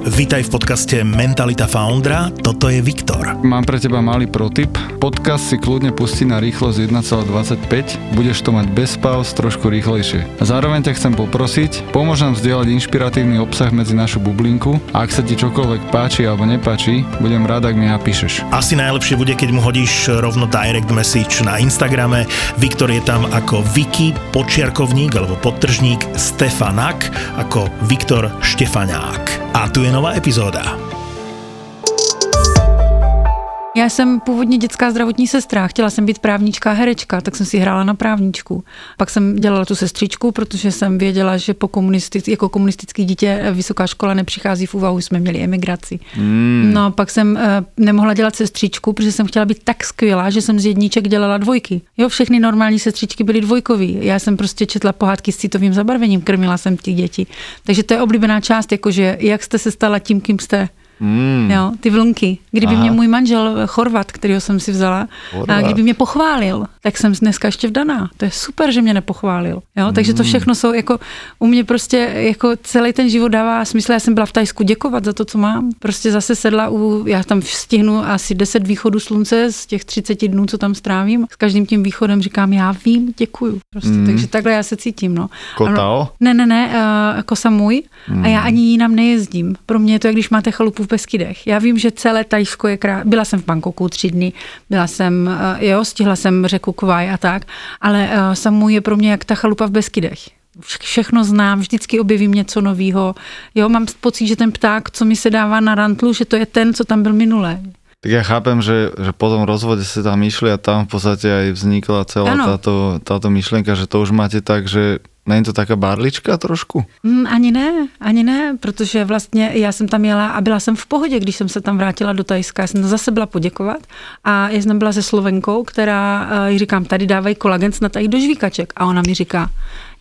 Vítaj v podcaste Mentalita Foundra, toto je Viktor. Mám pre teba malý protip. Podcast si kľudne pustí na rýchlosť 1,25, budeš to mať bez pauz trošku rýchlejšie. A zároveň ťa chcem poprosiť, pomôž nám zdieľať inšpiratívny obsah medzi našu bublinku a ak sa ti čokoľvek páči alebo nepáči, budem rád, ak mi napíšeš. Asi najlepšie bude, keď mu hodíš rovno direct message na Instagrame. Viktor je tam ako Viki, počiarkovník alebo podtržník Stefanak, ako Viktor Štefanák. A tu je nová epizóda. Já jsem původně dětská zdravotní sestra, chtěla jsem být právnička a herečka, tak jsem si hrála na právničku. Pak jsem dělala tu sestřičku, protože jsem věděla, že po komunistic, jako komunistický dítě vysoká škola nepřichází v úvahu, jsme měli emigraci. Mm. No a pak jsem uh, nemohla dělat sestřičku, protože jsem chtěla být tak skvělá, že jsem z jedniček dělala dvojky. Jo, všechny normální sestřičky byly dvojkový. Já jsem prostě četla pohádky s citovým zabarvením, krmila jsem ty děti. Takže to je oblíbená část, jakože jak jste se stala tím, kým jste. Mm. Jo, ty vlnky. Kdyby Aha. mě můj manžel Chorvat, kterého jsem si vzala, Chorvat. a kdyby mě pochválil, tak jsem dneska ještě vdaná. To je super, že mě nepochválil. Jo, mm. takže to všechno jsou jako, u mě prostě jako celý ten život dává smysl. Já jsem byla v Tajsku děkovat za to, co mám. Prostě zase sedla u, já tam stihnu asi 10 východů slunce z těch 30 dnů, co tam strávím. S každým tím východem říkám, já vím, děkuju. Prostě, mm. takže takhle já se cítím. No. Kotao? Ne, ne, ne, uh, jako samůj. Mm. A já ani jinam nejezdím. Pro mě je to, jak když máte chalupu Beskydech. Já vím, že celé Tajsko je krát. Byla jsem v Bangkoku tři dny, byla jsem, eh, jo, stihla jsem řeku Kvaj a tak, ale uh, Samu je pro mě jak ta chalupa v Beskydech. Všechno znám, vždycky objevím něco nového. Jo, mám pocit, že ten pták, co mi se dává na rantlu, že to je ten, co tam byl minule. Tak ja chápem, že, že po tom rozvode ste tam išli a tam v podstate aj vznikla celá táto, táto myšlienka, že to už máte tak, že Není to taká barlička trošku? Mm, ani ne, ani ne, protože vlastně já jsem tam jela a byla jsem v pohodě, když jsem se tam vrátila do Tajska. Já jsem zase byla poděkovat a já jsem byla se Slovenkou, která uh, říkám, tady dávají kolagen snad i do žvíkaček. A ona mi říká,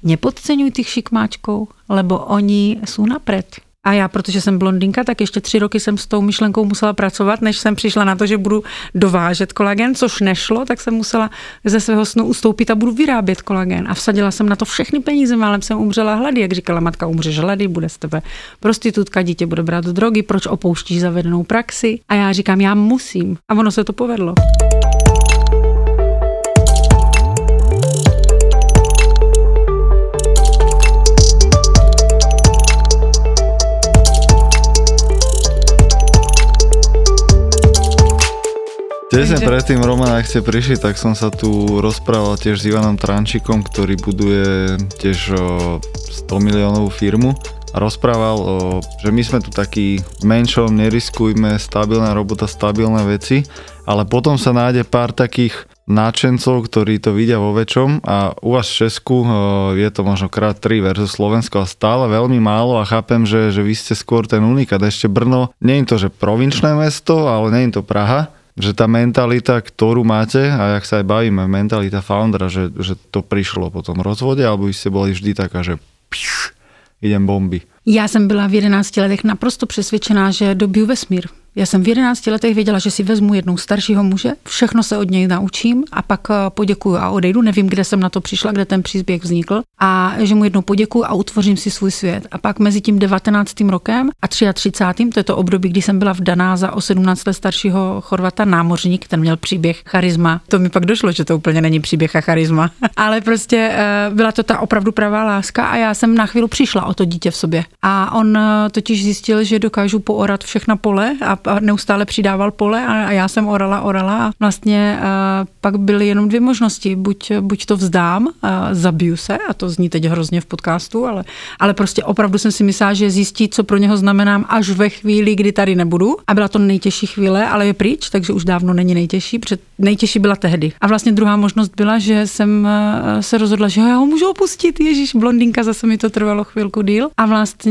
nepodceňuj těch šikmáčkou, lebo oni jsou napřed. A já, protože jsem blondýnka, tak ještě tři roky jsem s tou myšlenkou musela pracovat, než jsem přišla na to, že budu dovážet kolagen, což nešlo, tak jsem musela ze svého snu ustoupit a budu vyrábět kolagen. A vsadila jsem na to všechny peníze, málem jsem umřela hlady. Jak říkala matka, umřeš hlady, bude z tebe prostitutka, dítě bude brát drogy, proč opouštíš zavedenou praxi? A já říkám, já musím. A ono se to povedlo. Tesne Takže... predtým, Roman, ak ste prišli, tak som sa tu rozprával tiež s Ivanom Trančikom, ktorý buduje tiež 100 miliónovú firmu a rozprával, o, že my sme tu takí menšom, neriskujme, stabilná robota, stabilné veci, ale potom sa nájde pár takých náčencov, ktorí to vidia vo väčšom a u vás v Česku je to možno krát 3 versus Slovensko a stále veľmi málo a chápem, že, že vy ste skôr ten unikát. Ešte Brno, nie je to, že provinčné mesto, ale nie je to Praha, že tá mentalita, ktorú máte, a jak sa aj bavíme, mentalita foundera, že, že to prišlo po tom rozvode, alebo vy ste boli vždy taká, že pš, idem bomby. Já jsem byla v 11 letech naprosto přesvědčená, že dobiju vesmír. Já jsem v 11 letech věděla, že si vezmu jednou staršího muže, všechno se od něj naučím a pak eh, poděkuju a odejdu. Nevím, kde jsem na to přišla, kde ten příběh vznikl. A že mu jednou poděkuju a utvořím si svůj svět. A pak mezi tím 19. rokem a 33. to je to období, kdy jsem byla vdaná za o 17 let staršího Chorvata námořník, ten měl příběh charisma. To mi pak došlo, že to úplně není příběh a charisma. Ale prostě eh, byla to ta opravdu pravá láska a já jsem na chvíli přišla o to dítě v sobě. A on eh, totiž zjistil, že dokážu poorat všechna pole a neustále přidával pole a, já jsem orala, orala a vlastně a pak byly jenom dvě možnosti. Buď, buď to vzdám, a zabiju se, a to zní teď hrozně v podcastu, ale, ale prostě opravdu jsem si myslela, že zjistí, co pro něho znamenám až ve chvíli, kdy tady nebudu. A byla to nejtěžší chvíle, ale je pryč, takže už dávno není nejtěžší. Před, nejtěžší byla tehdy. A vlastně druhá možnost byla, že jsem se rozhodla, že já ho můžu opustit. Ježíš, blondýnka, zase mi to trvalo chvilku díl. A vlastně,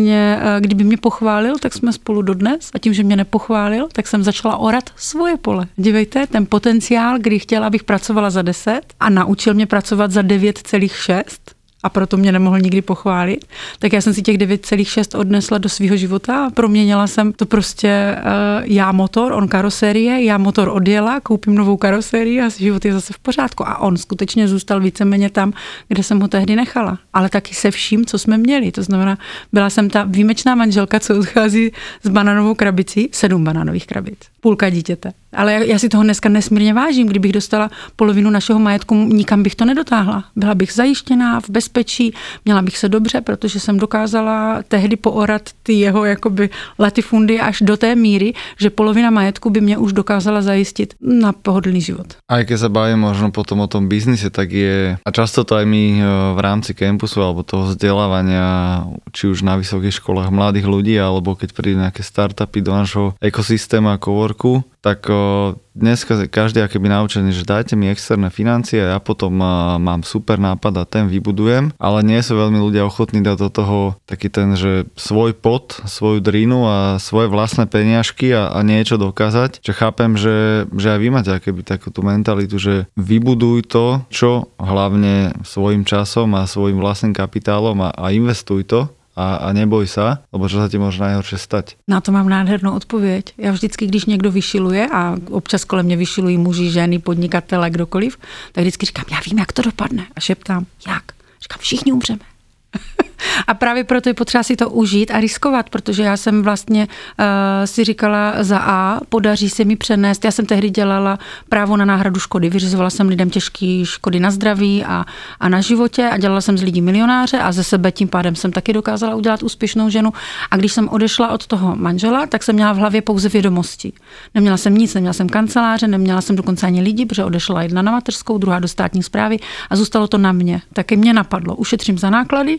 kdyby mě pochválil, tak jsme spolu dodnes. A tím, že mě nepochválil, tak jsem začala orat svoje pole. Dívejte, ten potenciál, kdy chtěla, abych pracovala za 10 a naučil mě pracovat za 9,6, a proto mě nemohl nikdy pochválit, tak já jsem si těch 9,6 odnesla do svého života a proměnila jsem to prostě uh, já motor, on karosérie, já motor odjela, koupím novou karosérii a život je zase v pořádku. A on skutečně zůstal víceméně tam, kde jsem ho tehdy nechala. Ale taky se vším, co jsme měli. To znamená, byla jsem ta výjimečná manželka, co odchází s bananovou krabicí, sedm banánových krabic, půlka dítěte. Ale já, já si toho dneska nesmírně vážím. Kdybych dostala polovinu našeho majetku, nikam bych to nedotáhla. Byla bych zajištěná v bezpečí, měla bych se dobře, protože jsem dokázala tehdy poorat ty jeho jakoby latifundy až do té míry, že polovina majetku by mě už dokázala zajistit na pohodlný život. A keď sa bavíme možno potom o tom biznise, tak je, a často to aj my eh, v rámci campusu alebo toho vzdelávania, či už na vysokých školách mladých ľudí, alebo keď prídu nejaké startupy do nášho ekosystému a coworku, tak dneska každý je keby naučený, že dajte mi externé financie a ja potom mám super nápad a ten vybudujem, ale nie sú veľmi ľudia ochotní dať do toho taký ten, že svoj pot, svoju drinu a svoje vlastné peniažky a, a niečo dokázať. Čo chápem, že, že aj vy máte keby takú tú mentalitu, že vybuduj to, čo hlavne svojim časom a svojim vlastným kapitálom a, a investuj to a, a neboj sa, lebo čo sa ti môže najhoršie stať? Na to mám nádhernou odpověď. Já vždycky, když někdo vyšiluje, a občas kolem mě vyšilují muži, ženy, podnikatele, kdokoliv, tak vždycky říkám, já vím, jak to dopadne. A šeptám, jak? Říkám, všichni umřeme. A právě proto je potřeba si to užít a riskovat, protože já jsem vlastně uh, si říkala za A, podaří se mi přenést. Já jsem tehdy dělala právo na náhradu škody. Vyřizovala jsem lidem těžké škody na zdraví a, a na životě a dělala jsem z lidí milionáře a ze sebe tím pádem jsem taky dokázala udělat úspěšnou ženu. A když jsem odešla od toho manžela, tak jsem měla v hlavě pouze vědomosti. Neměla jsem nic, neměla jsem kanceláře, neměla jsem dokonce ani lidi, protože odešla jedna na mateřskou, druhá do státní zprávy a zůstalo to na mě. Taky mě napadlo, ušetřím za náklady,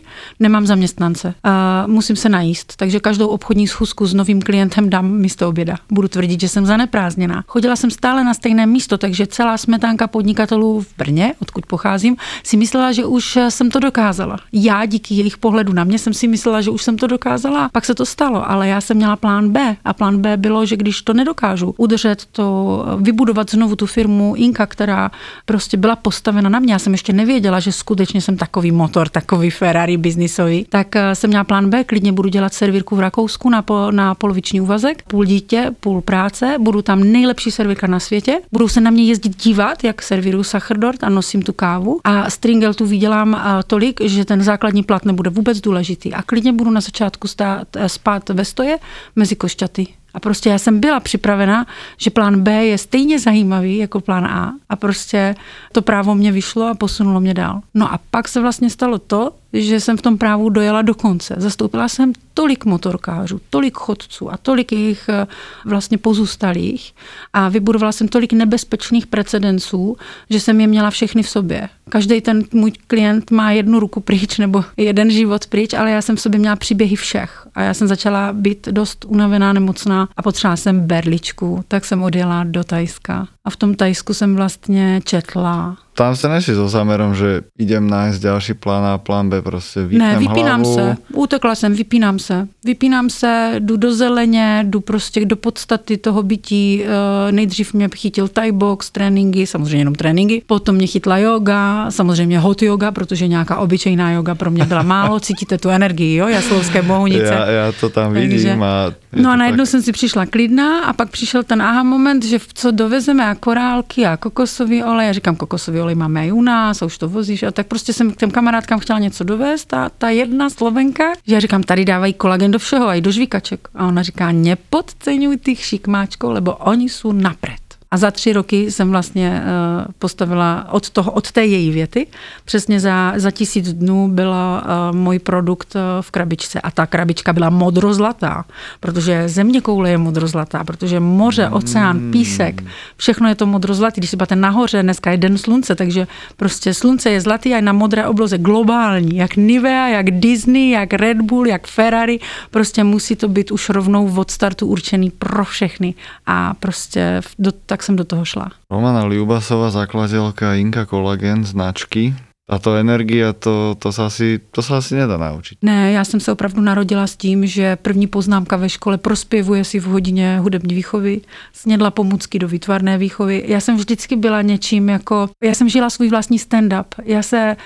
nemám zaměstnance. A musím se najíst, takže každou obchodní schůzku s novým klientem dám místo oběda. Budu tvrdit, že jsem zaneprázdněná. Chodila jsem stále na stejné místo, takže celá smetánka podnikatelů v Brně, odkud pocházím, si myslela, že už jsem to dokázala. Já díky jejich pohledu na mě jsem si myslela, že už jsem to dokázala, pak se to stalo, ale já jsem měla plán B a plán B bylo, že když to nedokážu udržet to, vybudovat znovu tu firmu Inka, která prostě byla postavena na mě, já jsem ještě nevěděla, že skutečně jsem takový motor, takový Ferrari business biznisovi, tak eh, jsem měla plán B, klidně budu dělat servírku v Rakousku na, po, na poloviční úvazek, půl dítě, půl práce, budu tam nejlepší servírka na světě, budou se na mě jezdit dívat, jak servíru Sacherdort a nosím tu kávu. A stringel tu vydělám eh, tolik, že ten základní plat nebude vůbec důležitý. A klidně budu na začátku stát, eh, spát ve stoje mezi košťaty. A prostě já jsem byla připravena, že plán B je stejně zajímavý jako plán A. A prostě to právo mě vyšlo a posunulo mě dál. No a pak se vlastně stalo to, že jsem v tom právu dojela do konce. Zastoupila jsem tolik motorkářů, tolik chodců a tolik jejich eh, vlastně pozůstalých a vybudovala jsem tolik nebezpečných precedenců, že jsem je měla všechny v sobě. Každý ten můj klient má jednu ruku pryč nebo jeden život pryč, ale já jsem v sobě měla příběhy všech. A já jsem začala být dost unavená, nemocná a potřebovala jsem berličku, tak jsem odjela do Tajska. A v tom Tajsku jsem vlastně četla tam sa neši so zámerom, že idem nájsť ďalší plán A, plán B, prostě vypnem Ne, vypínám hlavu. se, utekla jsem, vypínám se. Vypínám se, jdu do zeleně, jdu prostě do podstaty toho bytí. Eh, nejdřív mě chytil Thai box, tréninky, samozřejmě jenom tréninky. Potom mě chytla yoga, samozřejmě hot yoga, protože nějaká obyčejná yoga pro mě byla málo. Cítíte tu energii, jo, jaslovské bohunice. Já, já to tam vidím Takže, a... No a najednou tak... jsem si přišla klidná a pak přišel ten aha moment, že co dovezeme a korálky a kokosový olej. Já říkám kokosový olej olej máme i u nás a už to vozíš. A tak prostě jsem k těm kamarádkám chtěla něco dovést a ta jedna slovenka, že já říkám, tady dávají kolagen do všeho, i do žvíkaček. A ona říká, nepodceňuj těch šikmáčků, lebo oni jsou napřed. A za tři roky jsem vlastně eh, postavila od, toho, od té její věty, přesně za, za tisíc dnů byl uh, můj produkt eh, v krabičce. A ta krabička byla modrozlatá, protože země koule je modrozlatá, protože moře, oceán, písek, všechno je to modrozlatý. Když se ten nahoře, dneska je den slunce, takže prostě slunce je zlatý a na modré obloze globální, jak Nivea, jak Disney, jak Red Bull, jak Ferrari, prostě musí to být už rovnou od startu určený pro všechny. A prostě do, tak tak jsem do toho šla. Romana Liubasová, zakladateľka Inka Collagen značky, to energie, to, to, se asi, to se asi nedá naučit. Ne, já jsem se opravdu narodila s tím, že první poznámka ve škole prospěvuje si v hodině hudební výchovy, snědla pomůcky do výtvarné výchovy. Já jsem vždycky byla něčím jako, já jsem žila svůj vlastní stand-up. Já se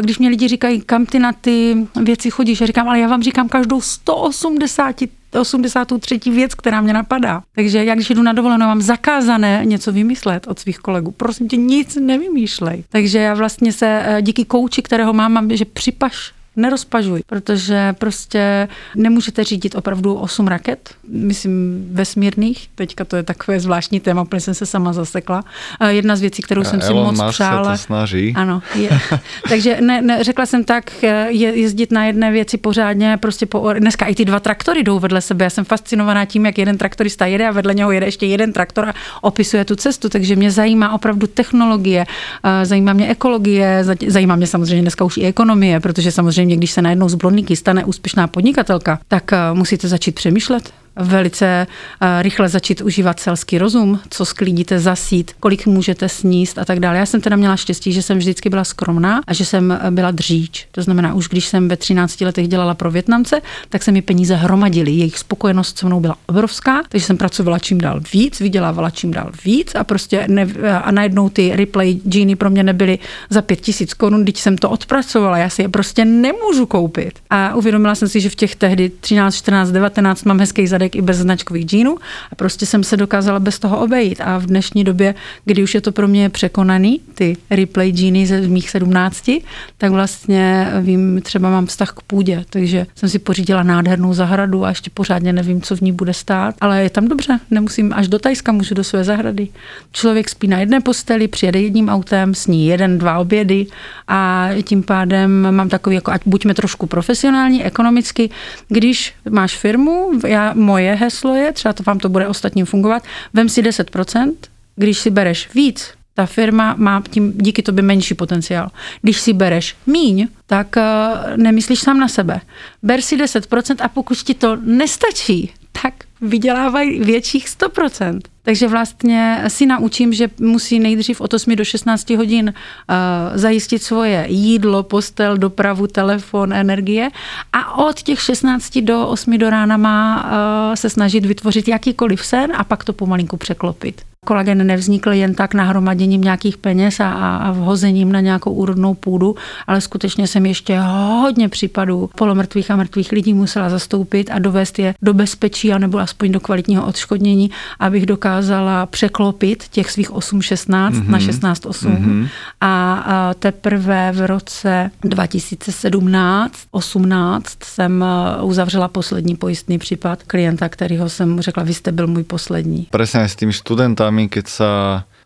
Když mě lidi říkají, kam ty na ty věci chodíš, já říkám, ale já vám říkám každou 180 83. věc, která mě napadá. Takže jak když jdu na dovolenou, mám zakázané něco vymyslet od svých kolegů. Prosím tě, nic nevymýšlej. Takže já vlastně se eh, díky kouči, kterého mám, mám, že připaš nerozpažuj, protože prostě nemůžete řídit opravdu 8 raket, myslím vesmírných, teďka to je takové zvláštní téma, protože jsem se sama zasekla. A Jedna z věcí, kterou jsem si Elon moc Musk přála. sa to snaží. Ano, je. takže ne, ne, řekla jsem tak, je, jezdit na jedné věci pořádně, prostě po, dneska i ty dva traktory jdou vedle sebe. Já jsem fascinovaná tím, jak jeden traktorista jede a vedle něho jede ještě jeden traktor a opisuje tu cestu, takže mě zajímá opravdu technologie, zajímá mě ekologie, za- zajímá mě samozřejmě dneska už i ekonomie, protože samozřejmě, když se najednou z blondýky stane úspěšná podnikatelka, tak eh, musíte začít přemýšlet velice eh, rychle začít užívat selský rozum, co sklidíte zasít, kolik můžete sníst a tak dále. Já jsem teda měla štěstí, že jsem vždycky byla skromná a že jsem eh, byla dříč. To znamená, už když jsem ve 13 letech dělala pro Větnamce, tak se mi peníze hromadily. Jejich spokojenost se mnou byla obrovská, takže jsem pracovala čím dál víc, vydělávala čím dál víc a prostě ne, a najednou ty replay džíny pro mě nebyly za 5000 korun, když jsem to odpracovala, já si je prostě nemůžu koupit. A uvědomila jsem si, že v těch tehdy 13, 14, 19 mám hezký zadek i bez značkových džínů a prostě jsem se dokázala bez toho obejít. A v dnešní době, kdy už je to pro mě překonaný, ty replay džíny ze mých 17, tak vlastně vím, třeba mám vztah k půdě, takže jsem si pořídila nádhernou zahradu a ještě pořádně nevím, co v ní bude stát, ale je tam dobře, nemusím až do Tajska, můžu do své zahrady. Člověk spí na jedné posteli, přijede jedním autem, sní jeden, dva obědy a tím pádem mám takový, jako ať buďme trošku profesionální, ekonomicky, když máš firmu, já, moje heslo je, třeba to vám to bude ostatním fungovat, vem si 10%, když si bereš víc, ta firma má tím díky tobě menší potenciál. Když si bereš míň, tak uh, nemyslíš sám na sebe. Ber si 10% a pokud ti to nestačí, tak vydělávají větších 100%. Takže vlastně si naučím, že musí nejdřív od 8 do 16 hodin uh, zajistit svoje jídlo, postel, dopravu, telefon, energie a od těch 16 do 8 do rána má uh, se snažit vytvořit jakýkoliv sen a pak to pomalinku překlopit. Kolagen nevznikl jen tak nahromaděním nějakých peněz a, a vhozením na nějakou úrodnou půdu, ale skutečně jsem ještě hodně případů polomrtvých a mrtvých lidí musela zastoupit a dovést je do bezpečí anebo aspoň do kvalitního odškodnění, abych dokázala překlopit těch svých 8-16 mm-hmm. na 16-8. Mm-hmm. A, a teprve v roce 2017-18 jsem eh, uzavřela poslední pojistný případ klienta, kterýho jsem řekla, vy jste byl můj poslední. Presne aj s tými študentami, keď sa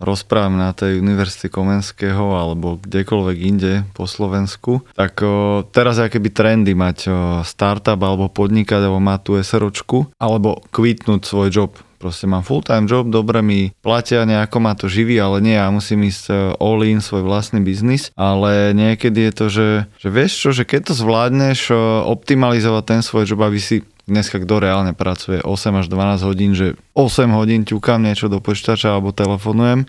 rozprávame na tej Univerzite Komenského alebo kdekoľvek inde po Slovensku, tak o, teraz je keby trendy mať o, startup alebo podnikať alebo mať tú SROčku alebo kvitnúť svoj job. Proste mám full-time job, dobre mi platia, nejako ma to živí, ale nie, ja musím ísť e, all in svoj vlastný biznis, ale niekedy je to, že, že vieš čo, že keď to zvládneš optimalizovať ten svoj job, aby si dneska kto reálne pracuje 8 až 12 hodín, že 8 hodín ťukám niečo do počítača alebo telefonujem,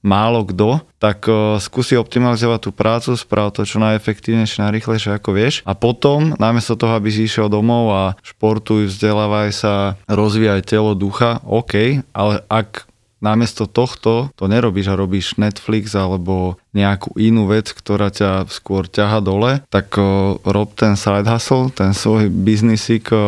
málo kto, tak uh, skúsi optimalizovať tú prácu, sprav to čo najefektívnejšie, najrychlejšie ako vieš. A potom, namiesto toho, aby si išiel domov a športuj, vzdelávaj sa, rozvíjaj telo, ducha, OK, ale ak namiesto tohto to nerobíš a robíš Netflix alebo nejakú inú vec, ktorá ťa skôr ťaha dole, tak o, rob ten side hustle, ten svoj biznisík o,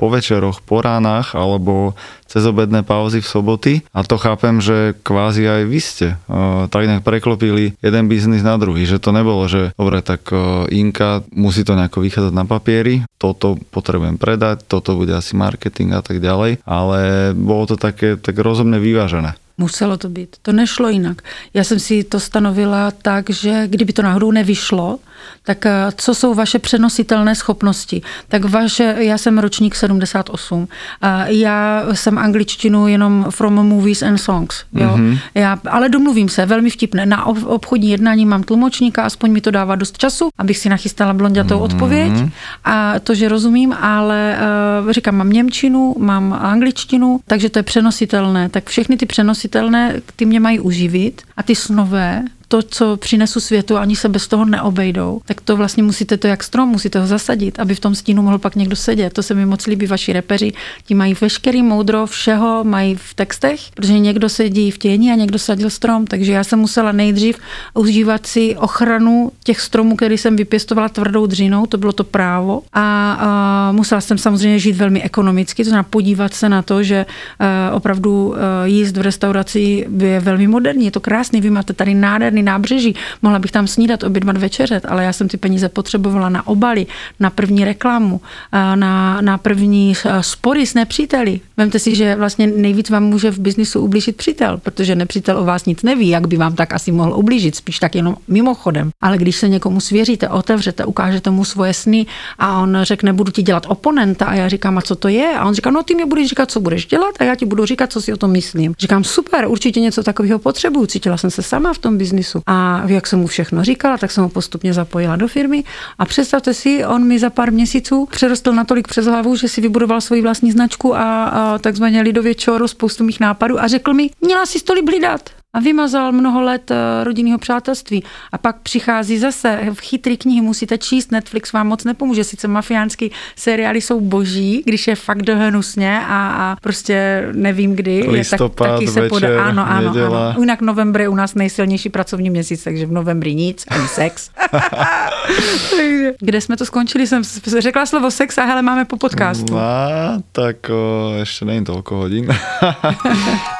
po večeroch, po ránach alebo cez obedné pauzy v soboty a to chápem, že kvázi aj vy ste o, tak nejak preklopili jeden biznis na druhý, že to nebolo, že dobre, tak o, Inka musí to nejako vychádzať na papieri, toto potrebujem predať, toto bude asi marketing a tak ďalej, ale bolo to také tak rozumne vyvážené. Muselo to být. To nešlo jinak. Já jsem si to stanovila tak, že kdyby to náhodou nevyšlo, tak eh, co jsou vaše přenositelné schopnosti? Tak vaše, já jsem ročník 78. A já jsem angličtinu jenom from movies and songs. Jo? Mm-hmm. Já, ale domluvím se, velmi vtipné. Na ob- obchodní jednání mám tlumočníka, aspoň mi to dává dost času, abych si nachystala blondětou mm-hmm. odpověď. A to, že rozumím, ale uh, říkám, mám Němčinu, mám angličtinu, takže to je přenositelné. Tak všechny ty přenositelné, ty mě mají uživit a ty snové, to, co přinesu světu, ani se bez toho neobejdou, tak to vlastně musíte to jak strom, musíte ho zasadit, aby v tom stínu mohl pak někdo sedět. To se mi moc líbí, vaši repeři, ti mají veškerý moudro všeho, mají v textech, protože někdo sedí v těni a někdo sadil strom, takže já jsem musela nejdřív užívat si ochranu těch stromů, který jsem vypěstovala tvrdou dřinou, to bylo to právo a, a musela jsem samozřejmě žít velmi ekonomicky, to znamená podívat se na to, že uh, opravdu uh, jíst v restauraci je velmi moderní, je to krásný, vy máte tady nádherný nábřeží, mohla bych tam snídat, obědvat, večeřet, ale já jsem ty peníze potřebovala na obaly, na první reklamu, uh, na, na první spory s nepříteli. Vemte si, že vlastně nejvíc vám může v biznisu ublížit přítel, protože nepřítel o vás nic neví, jak by vám tak asi mohl ublížit, spíš tak jenom mimochodem. Ale když se někomu svěříte, otevřete, ukážete mu svoje sny a on řekne, budu ti dělat oponenta a já říkám, a co to je? A on říká, no ty mi budeš říkat, co budeš dělat a já ti budu říkat, co si o tom myslím. Říkám, super, určitě něco takového potřebuju. Cítila jsem se sama v tom biznisu. A jak jsem mu všechno říkala, tak jsem ho postupně zapojila do firmy. A představte si, on mi za pár měsíců přerostl natolik přes hlavu, že si vybudoval svoji vlastní značku a, a takzvaně lidově čoro spoustu mých nápadů a řekl mi, měla si to líp hlídat a vymazal mnoho let eh, rodinného přátelství. A pak přichází zase v chytrý knihy, musíte číst, Netflix vám moc nepomůže, sice mafiánský seriály jsou boží, když je fakt dohnusně a, a prostě nevím kdy, Listopad, tak, taky se večer, podá. Ano, ano, neděla. ano. Jinak novembr je u nás nejsilnější pracovní měsíc, takže v novembri nic, ani sex. takže, kde jsme to skončili, jsem řekla slovo sex a hele, máme po podcastu. No, tak o, ešte není toľko hodín.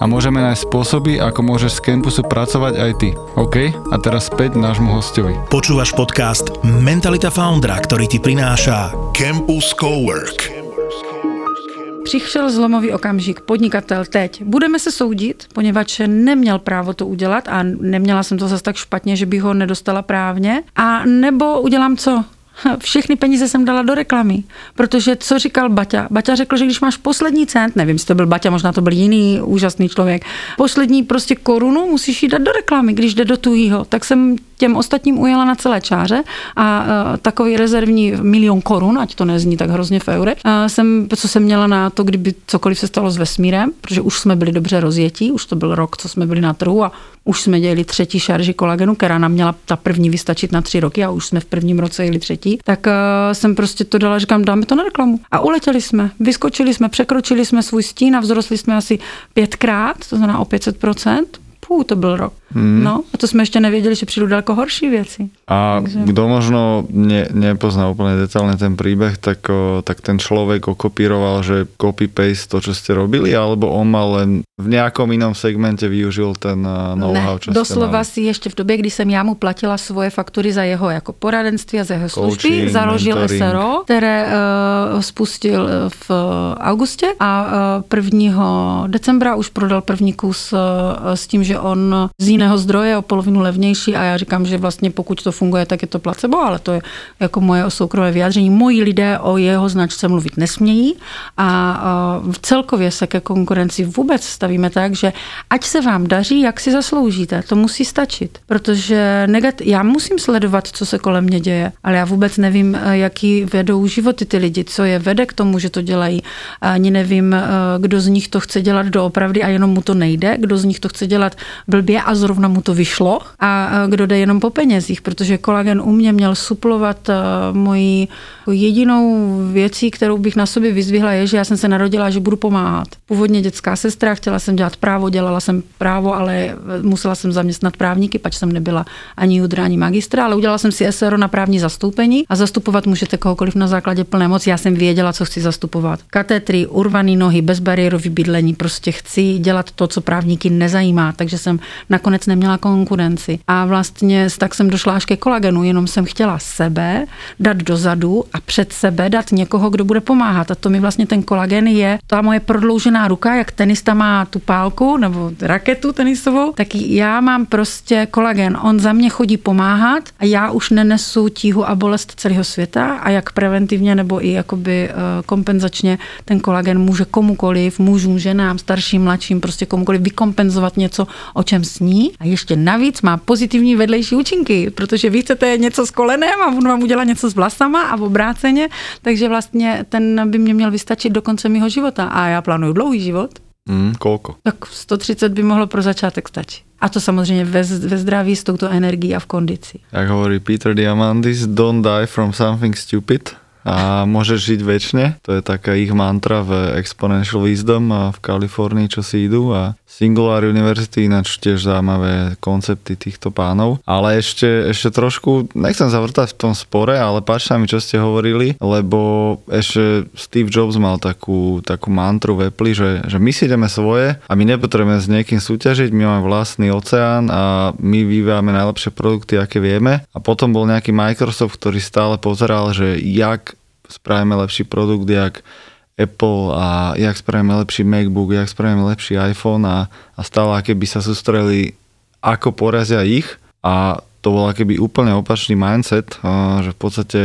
a môžeme nájsť spôsoby, ako môžeš z campusu pracovať aj ty. OK? A teraz späť nášmu hostovi. Počúvaš podcast Mentalita Foundra, ktorý ti prináša Campus Cowork. Přišel zlomový okamžik, podnikatel teď. Budeme se soudit, poněvadž neměl právo to udělat a neměla jsem to zase tak špatně, že bych ho nedostala právně. A nebo udělám co? Všechny peníze jsem dala do reklamy, protože co říkal Baťa? Baťa řekl, že když máš poslední cent, nevím, jestli to byl Baťa, možná to byl jiný úžasný člověk, poslední prostě korunu musíš jít dát do reklamy, když jde do tujího. Tak jsem těm ostatním ujela na celé čáře a uh, takový rezervní milion korun, ať to nezní tak hrozně v eure, uh, jsem, co jsem měla na to, kdyby cokoliv se stalo s vesmírem, protože už jsme byli dobře rozjetí, už to byl rok, co jsme byli na trhu a už jsme dělali třetí šarži kolagenu, která nám měla ta první vystačit na tři roky a už jsme v prvním roce jeli třetí, tak uh, jsem prostě to dala, říkám, dáme to na reklamu. A uletěli jsme, vyskočili jsme, překročili jsme svůj stín a vzrostli jsme asi pětkrát, to znamená o 500%. Pů, to byl rok. Mm. No, a to jsme ještě nevěděli, že přijdu daleko horší věci. A Takže... kdo možno ne, nepozná úplně detailně ten příběh, tak, o, tak ten člověk okopíroval, že copy-paste to, čo ste robili, alebo on mal len v nějakom jinom segmente využil ten know-how, čo doslova si ještě v době, kdy jsem já mu platila svoje faktury za jeho jako poradenství a za jeho služby, Coaching, založil mentoring. SRO, které uh, spustil v augustě a uh, 1. decembra už prodal první kus uh, s tím, že on z jiného zdroje o polovinu levnější a já říkám, že vlastně pokud to funguje, tak je to placebo, ale to je jako moje soukromé vyjádření. Moji lidé o jeho značce mluvit nesmějí a celkově se ke konkurenci vůbec stavíme tak, že ať se vám daří, jak si zasloužíte, to musí stačit, protože negat- já musím sledovat, co se kolem mě děje, ale já vůbec nevím, jaký vedou životy ty lidi, co je vede k tomu, že to dělají. Ani nevím, kdo z nich to chce dělat doopravdy a jenom mu to nejde, kdo z nich to chce dělat blbě a zrovna mu to vyšlo a kdo jde jenom po penězích, protože kolagen u mě měl suplovat moji jedinou věcí, kterou bych na sobě vyzvihla, je, že já jsem se narodila, že budu pomáhat. Původně dětská sestra, chtěla jsem dělat právo, dělala jsem právo, ale musela jsem zaměstnat právníky, pač jsem nebyla ani judra, ani magistra, ale udělala jsem si SRO na právní zastoupení a zastupovat můžete kohokoliv na základě plné moci. Já jsem věděla, co chci zastupovat. Katetry, urvané nohy, bezbariérový bydlení, prostě chci dělat to, co právníky nezajímá, takže jsem nakonec nakonec neměla konkurenci. A vlastně tak jsem došla až ke kolagenu, jenom jsem chtěla sebe dát dozadu a před sebe dát někoho, kdo bude pomáhat. A to mi vlastně ten kolagen je ta moje prodloužená ruka, jak tenista má tu pálku nebo raketu tenisovou, tak já mám prostě kolagen. On za mě chodí pomáhat a já už nenesu tíhu a bolest celého světa a jak preventivně nebo i jakoby eh, kompenzačně ten kolagen může komukoliv, mužům, ženám, starším, mladším, prostě komukoliv vykompenzovat něco, o čem sní. A ještě navíc má pozitivní vedlejší účinky, protože vy chcete něco s kolenem a on vám udělá něco s vlasama a v obráceně, takže vlastně ten by mě měl vystačit do konce mého života. A já plánuju dlouhý život, Mm, koľko? tak 130 by mohlo pro začátek stačit. A to samozřejmě ve, ve zdraví s touto energií a v kondici. Jak hovorí Peter Diamandis, don't die from something stupid a môžeš žiť väčšine. To je taká ich mantra v Exponential Wisdom a v Kalifornii, čo si idú a Singular University, ináč tiež zaujímavé koncepty týchto pánov. Ale ešte, ešte trošku, nechcem zavrtať v tom spore, ale páči sa mi, čo ste hovorili, lebo ešte Steve Jobs mal takú, takú mantru v Apple, že, že my si ideme svoje a my nepotrebujeme s niekým súťažiť, my máme vlastný oceán a my vyvíjame najlepšie produkty, aké vieme. A potom bol nejaký Microsoft, ktorý stále pozeral, že jak spravíme lepší produkt, jak Apple a jak spravíme lepší MacBook, jak spravíme lepší iPhone a, a stále keby sa sústreli, ako porazia ich. A to bol keby úplne opačný mindset, že v podstate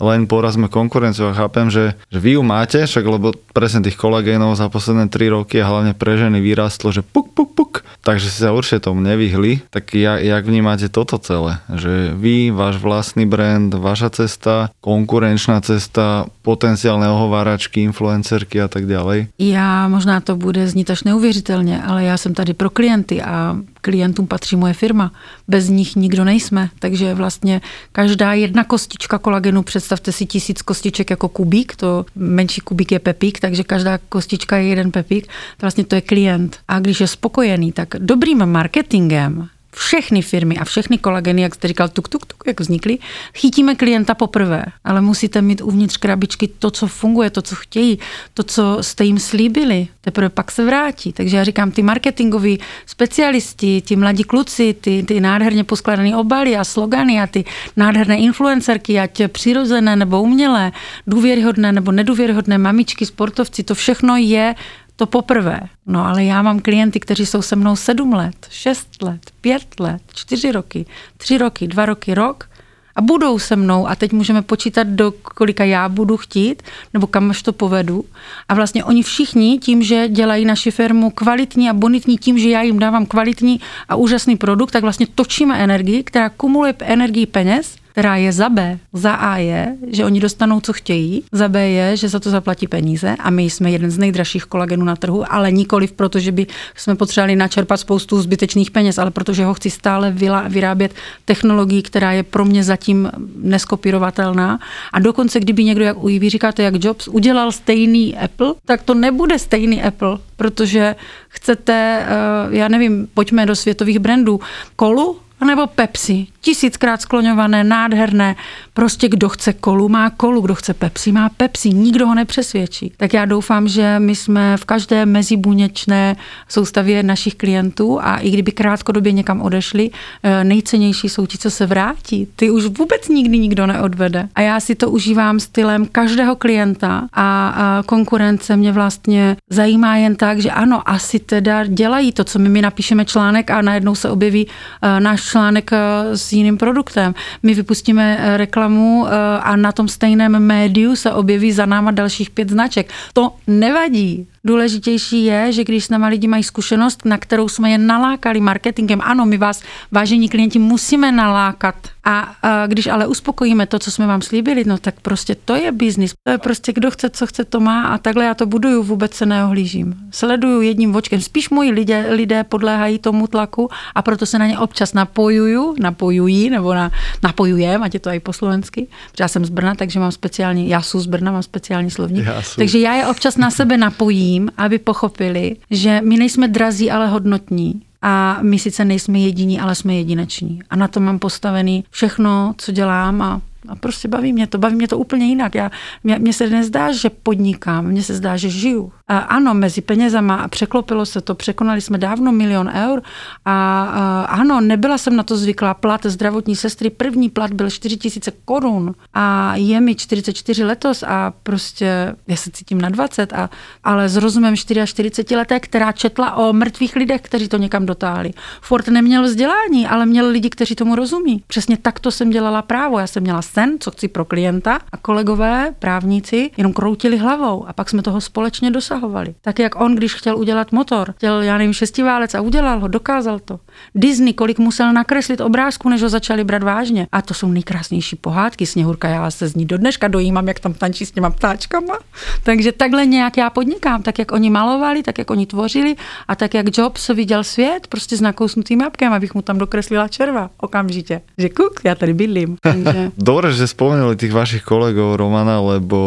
len porazme konkurenciu a chápem, že, že vy ju máte, však lebo presne tých kolagénov za posledné 3 roky a hlavne pre ženy vyrastlo, že puk, puk, puk, takže si sa určite tomu nevyhli. Tak ja, jak vnímate toto celé? Že vy, váš vlastný brand, vaša cesta, konkurenčná cesta, potenciálne ohováračky, influencerky a tak ďalej? Já možná to bude znít až neuvěřitelně, ale já jsem tady pro klienty a klientům patří moje firma. Bez nich nikdo nejsme, takže vlastně každá jedna kostička kolagenu, představte si tisíc kostiček jako kubík, to menší kubík je pepík, takže každá kostička je jeden pepík, to vlastně to je klient. A když je spokojený, tak dobrým marketingem všechny firmy a všechny kolageny, jak jste říkal, tuk, tuk, tuk, jak vznikly, chytíme klienta poprvé, ale musíte mít uvnitř krabičky to, co funguje, to, co chtějí, to, co jste jim slíbili, teprve pak se vrátí. Takže já říkám, ty marketingoví specialisti, ti mladí kluci, ty, ty nádherně poskladané obaly a slogany a ty nádherné influencerky, ať přirozené nebo umělé, důvěryhodné nebo nedůvěryhodné mamičky, sportovci, to všechno je to poprvé. No ale já mám klienty, kteří jsou se mnou sedm let, šest let, pět let, čtyři roky, tři roky, dva roky, rok a budou se mnou a teď můžeme počítat, do kolika já budu chtít, nebo kam až to povedu. A vlastně oni všichni tím, že dělají naši firmu kvalitní a bonitní tím, že já jim dávám kvalitní a úžasný produkt, tak vlastně točíme energii, která kumuluje energii peněz která je za B. Za A je, že oni dostanou, co chtějí, za B je, že za to zaplatí peníze a my jsme jeden z nejdražších kolagenů na trhu, ale nikoliv proto, že by jsme potřebovali načerpat spoustu zbytečných peněz, ale protože ho chci stále vyrábět technologií, která je pro mě zatím neskopírovatelná. A dokonce, kdyby někdo, jak vy říkáte, jak Jobs, udělal stejný Apple, tak to nebude stejný Apple, protože chcete, eh, já nevím, pojďme do světových brandů, kolu, nebo Pepsi. Tisíckrát skloňované, nádherné. Prostě kdo chce kolu, má kolu, kdo chce Pepsi, má Pepsi. Nikdo ho nepřesvědčí. Tak já doufám, že my jsme v každé mezibuněčné soustavě našich klientů a i kdyby krátkodobě někam odešli, eh, nejcennější jsou ti, co se vrátí. Ty už vůbec nikdy nikdo neodvede. A já si to užívám stylem každého klienta a konkurence mě vlastně zajímá jen tak, že ano, asi teda dělají to, co my, my napíšeme článek a najednou se objeví eh, náš článek eh, s jiným produktem. My vypustíme eh, reklamu eh, a na tom stejném médiu se objeví za náma dalších pět značek. To nevadí. Důležitější je, že když s náma lidi mají zkušenost, na kterou jsme je nalákali marketingem, ano, my vás, vážení klienti, musíme nalákat. A, a když ale uspokojíme to, co jsme vám slíbili, no tak prostě to je biznis. To je prostě kdo chce, co chce, to má a takhle já to buduju, vůbec se neohlížím. Sleduju jedním očkem. Spíš moji lidé, lidé podléhají tomu tlaku a proto se na ně občas napojuju, napojují, nebo na, napojujem, ať je to i po slovensky. Já jsem z Brna, takže mám speciální, já jsem z Brna, mám speciální slovník. Takže já je občas na sebe napojím tím, aby pochopili, že my nejsme drazí, ale hodnotní. A my sice nejsme jediní, ale jsme jedineční. A na to mám postavený všechno, co dělám a a prostě baví mě to, baví mě to úplně jinak. Já, mě, mě se nezdá, že podnikám, mně se zdá, že žiju. Ano, mezi penězama a překlopilo se to, překonali jsme dávno milion eur a, ano, nebyla jsem na to zvyklá. Plat zdravotní sestry, první plat byl 4 tisíce korun a je mi 44 letos a prostě já se cítím na 20, a, ale s rozumem 44 leté, která četla o mrtvých lidech, kteří to někam dotáhli. Ford neměl vzdělání, ale měl lidi, kteří tomu rozumí. Přesně takto jsem dělala právo. Já jsem měla sen, co chci pro klienta a kolegové, právníci, jenom kroutili hlavou a pak jsme toho společně dosahovali. Tak jak on, když chtěl udělat motor, chtěl, já nevím, šestiválec a udělal ho, dokázal to. Disney, kolik musel nakreslit obrázku, než ho začali brát vážně. A to jsou nejkrásnější pohádky. Sněhurka, já se z ní do dneška dojímám, jak tam tančí s těma ptáčkama. Takže takhle nějak já podnikám, tak jak oni malovali, tak jak oni tvořili a tak jak Jobs viděl svět, prostě s nakousnutým jabkem, abych mu tam dokreslila červa okamžitě. Že kuk, já tady bydlím. Takže... Dobre, že spomenuli tých vašich kolegov Romana, lebo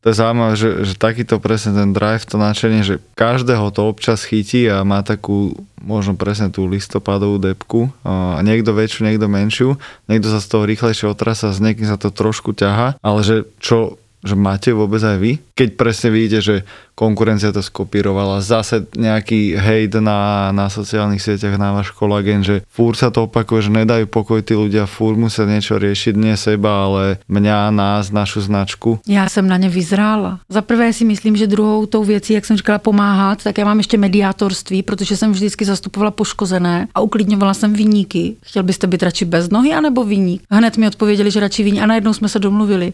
to je zaujímavé, že, že takýto presne ten drive, nadšenie, že každého to občas chytí a má takú možno presne tú listopadovú depku. A niekto väčšiu, niekto menšiu, niekto sa z toho rýchlejšie otrasa, s niekým sa to trošku ťaha, ale že čo že máte vôbec aj vy? Keď presne vidíte, že konkurencia to skopírovala, zase nejaký hejt na, na sociálnych sieťach na váš kolagen, že fúr sa to opakuje, že nedajú pokoj tí ľudia, fúr musia niečo riešiť, nie seba, ale mňa, nás, našu značku. Já jsem na ně vyzrála. Za prvé si myslím, že druhou tou věcí, jak jsem říkala, pomáhat, tak já mám ještě mediátorství, protože jsem vždycky zastupovala poškozené a uklidňovala jsem vyníky. Chtěl byste být radši bez nohy anebo vyník? Hned mi odpověděli, že radši vyník a najednou jsme se domluvili.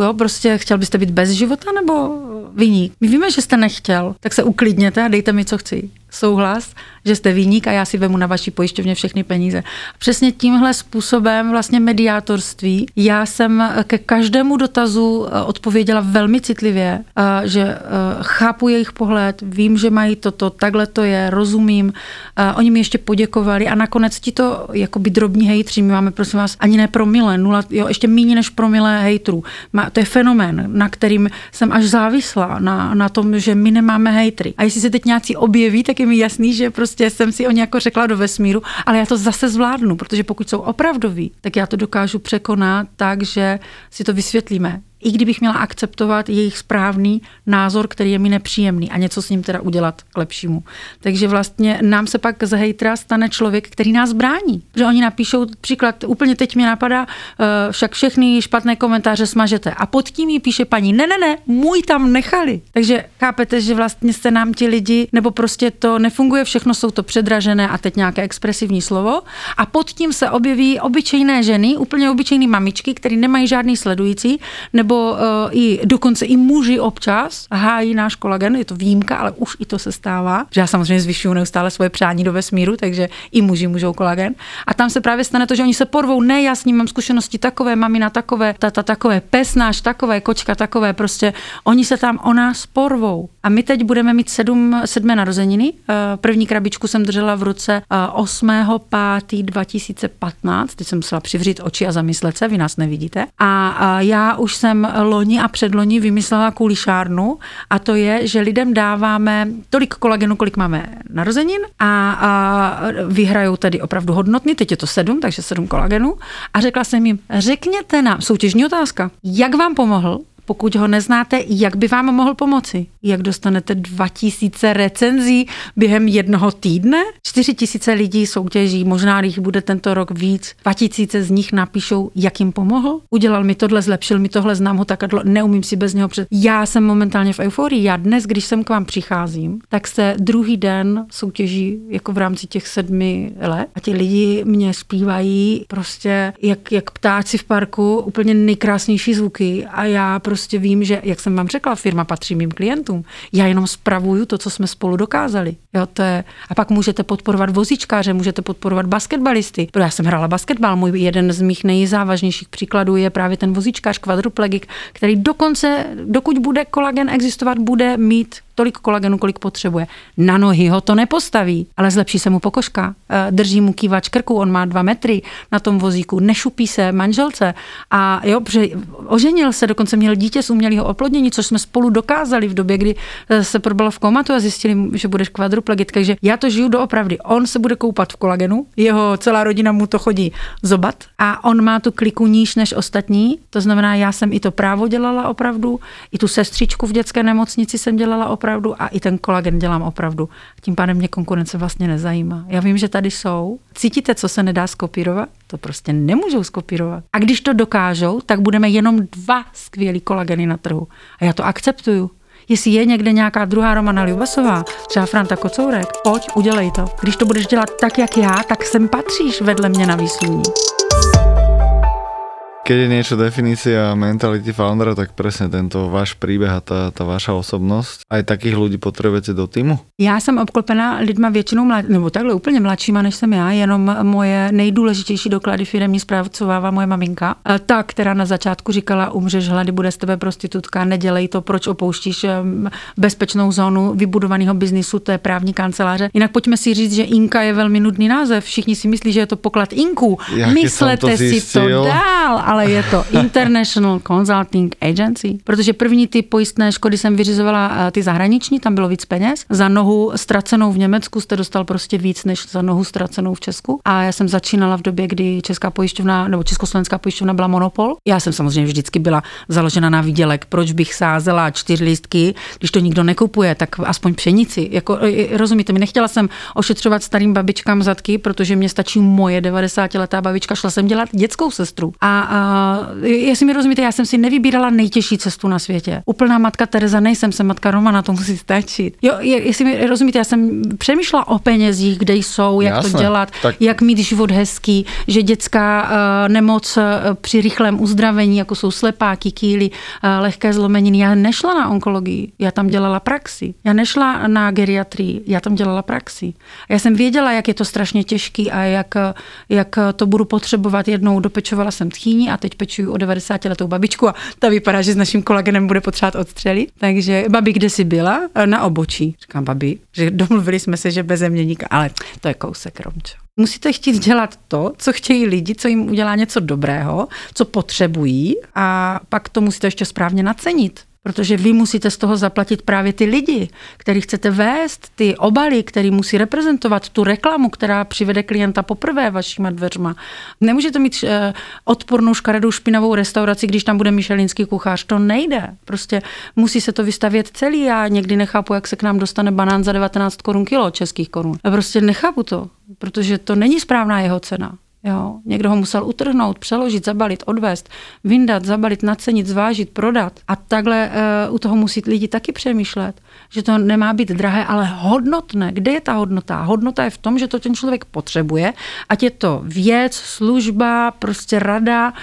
Jo, prostě chtěl byste být bez života nebo vyník? My víme, že jste nechtěl, tak se uklidněte a dejte mi, co chci souhlas, že jste výnik a já si vemu na vaší pojišťovně všechny peníze. Přesně tímhle způsobem vlastně mediátorství. Já jsem ke každému dotazu eh, odpověděla velmi citlivě, eh, že eh, chápu jejich pohled, vím, že mají toto, takhle to je, rozumím. Oni mi ještě poděkovali a nakonec ti to jakoby drobní hejtři, my máme prosím vás ani ne promile, nula, jo, ještě méně než promile hejtrů. To je fenomén, na kterým jsem až závislá, na, na tom, že my nemáme hejtry. A jestli se teď nějací objeví, tak mi jasný, že prostě jsem si o ně jako řekla do vesmíru, ale já to zase zvládnu, protože pokud jsou opravdoví, tak já to dokážu překonat tak, že si to vysvětlíme i kdybych měla akceptovat jejich správný názor, který je mi nepříjemný a něco s ním teda udělat k lepšímu. Takže vlastně nám se pak z hejtra stane člověk, který nás brání. Že oni napíšou, příklad, úplně teď mě napadá, eh, však všechny špatné komentáře smažete. A pod tím jí píše paní, ne, ne, ne, můj tam nechali. Takže chápete, že vlastně se nám ti lidi, nebo prostě to nefunguje, všechno jsou to předražené a teď nějaké expresivní slovo. A pod tím se objeví obyčejné ženy, úplně obyčejné mamičky, které nemají žádný sledující, nebo uh, i dokonce i muži občas hájí náš kolagen, je to výjimka, ale už i to se stává, že já samozřejmě zvyšuju neustále svoje přání do vesmíru, takže i muži můžou kolagen. A tam se právě stane to, že oni se porvou, ne, já s ním mám zkušenosti takové, mamina takové, tata takové, pes náš takové, kočka takové, prostě oni se tam o nás porvou. A my teď budeme mít sedm, sedmé narozeniny. Eh, první krabičku jsem držela v ruce 8. 5. 2015, teď jsem musela přivřít oči a zamyslet se, vy nás nevidíte. A já už jsem loni a předloni vymyslela kulišárnu a to je, že lidem dáváme tolik kolagenu, kolik máme narozenin a, vyhrajou tedy opravdu hodnotný, teď je to sedm, takže sedm kolagenu a řekla jsem jim, řekněte nám, soutěžní otázka, jak vám pomohl pokud ho neznáte, jak by vám mohl pomoci? Jak dostanete 2000 recenzí během jednoho týdne? 4000 lidí soutěží, možná jich bude tento rok víc. 2000 z nich napíšou, jak jim pomohl. Udělal mi tohle, zlepšil mi tohle, znám ho tak a neumím si bez něho před. Já jsem momentálně v euforii. Já dnes, když sem k vám přicházím, tak se druhý den soutěží jako v rámci těch sedmi let a ti lidi mě zpívají prostě jak, jak ptáci v parku, úplně nejkrásnější zvuky a já prostě prostě vím, že, jak jsem vám řekla, firma patří mým klientům. Já jenom spravuju to, co jsme spolu dokázali. Jo, to je, a pak můžete podporovat vozíčkáře, můžete podporovat basketbalisty. Já jsem hrála basketbal, můj jeden z mých nejzávažnějších příkladů je právě ten vozíčkář, kvadruplegik, který dokonce, dokud bude kolagen existovat, bude mít tolik kolagenu, kolik potřebuje. Na nohy ho to nepostaví, ale zlepší se mu pokožka. Eh, drží mu kývač krku, on má dva metry na tom vozíku, nešupí se manželce a jo, protože oženil se, dokonce měl dítě dítě z umělého oplodnění, což jsme spolu dokázali v době, kdy eh, se probala v komatu a zjistili, že budeš kvadruplegit. Takže já to žiju doopravdy. On se bude koupat v kolagenu, jeho celá rodina mu to chodí zobat a on má tu kliku níž než ostatní. To znamená, já jsem i to právo dělala opravdu, i tu sestřičku v dětské nemocnici jsem dělala opravdu a i ten kolagen dělám opravdu. Tím pádem mě konkurence vlastně nezajímá. Já vím, že tady jsou. Cítíte, co se nedá skopírovat? To prostě nemůžou skopírovat. A když to dokážou, tak budeme jenom dva skvělý kolageny na trhu. A já to akceptuju. Jestli je někde nějaká druhá Romana Ljubasová, třeba Franta Kocourek, pojď, udělej to. Když to budeš dělat tak, jak já, tak sem patříš vedle mě na výsluní. Keď je niečo definícia mentality foundera, tak presne tento váš príbeh a tá, tá vaša osobnosť. Aj takých ľudí potrebujete do týmu? Já jsem obklopená lidma většinou mlad, nebo takhle úplně mladšíma, než jsem já, jenom moje nejdůležitější doklady firmní zprávcovává moje maminka. Ta, která na začátku říkala, umřeš hlady, bude z tebe prostitutka, nedělej to, proč opouštíš bezpečnou zónu vybudovaného biznisu, to je právní kanceláře. Jinak pojďme si říct, že Inka je velmi nudný název. Všichni si myslí, že je to poklad Inku. Myslete to si to dál, ale je to International Consulting Agency, protože první ty pojistné škody jsem vyřizovala eh, ty zahraniční, tam bylo víc peněz. Za nohu ztracenou v Německu jste dostal prostě víc než za nohu ztracenou v Česku. A já jsem začínala v době, kdy Česká pojišťovna nebo Československá pojišťovna byla monopol. Já jsem samozřejmě vždycky byla založena na výdělek. Proč bych sázela čtyři lístky, když to nikdo nekupuje, tak aspoň pšenici. Jako, eh, eh, rozumíte mi, nechtěla jsem ošetřovat starým babičkám zadky, protože mě stačí moje 90-letá babička, šla jsem dělat dětskou sestru. A, a jestli mi rozumíte, já jsem si nevybírala nejtěžší cestu na světě. Úplná matka Teresa nejsem, jsem matka Romana, to musí stačit. Jo, jestli mi rozumíte, já jsem přemýšlela o penězích, kde jsou, jak Jasne, to dělat, tak... jak mít život hezký, že dětská uh, nemoc uh, při rychlém uzdravení, jako jsou slepáky, kýly, uh, lehké zlomeniny. Já nešla na onkologii, já tam dělala praxi. Já nešla na geriatrii, já tam dělala praxi. Já jsem věděla, jak je to strašně těžký a jak, jak to budu potřebovat. Jednou dopečovala jsem tchýni a teď pečuju o 90 letou babičku a ta vypadá, že s naším kolegenem bude potřebovat odstřelit. Takže babi, kde jsi byla? Na obočí. Říkám babi, že domluvili jsme se, že bez zeměníka, ale to je kousek, Romčo. Musíte chtít dělat to, co chtějí lidi, co jim udělá něco dobrého, co potřebují a pak to musíte ještě správně nacenit. Protože vy musíte z toho zaplatit právě ty lidi, který chcete vést, ty obaly, který musí reprezentovat tu reklamu, která přivede klienta poprvé vašima dveřma. Nemůžete mít eh, odpornou škaredou špinavou restauraci, když tam bude michelinský kuchař. To nejde. Prostě musí se to vystavět celý. Já někdy nechápu, jak se k nám dostane banán za 19 korun kilo českých korun. Prostě nechápu to, protože to není správná jeho cena. Jo, někdo ho musel utrhnout, přeložit, zabalit, odvést, vyndat, zabalit, nacenit, zvážit, prodat. A takhle uh, u toho musí lidi taky přemýšlet, že to nemá být drahé, ale hodnotné. Kde je ta hodnota? Hodnota je v tom, že to ten člověk potřebuje, ať je to věc, služba, prostě rada, uh,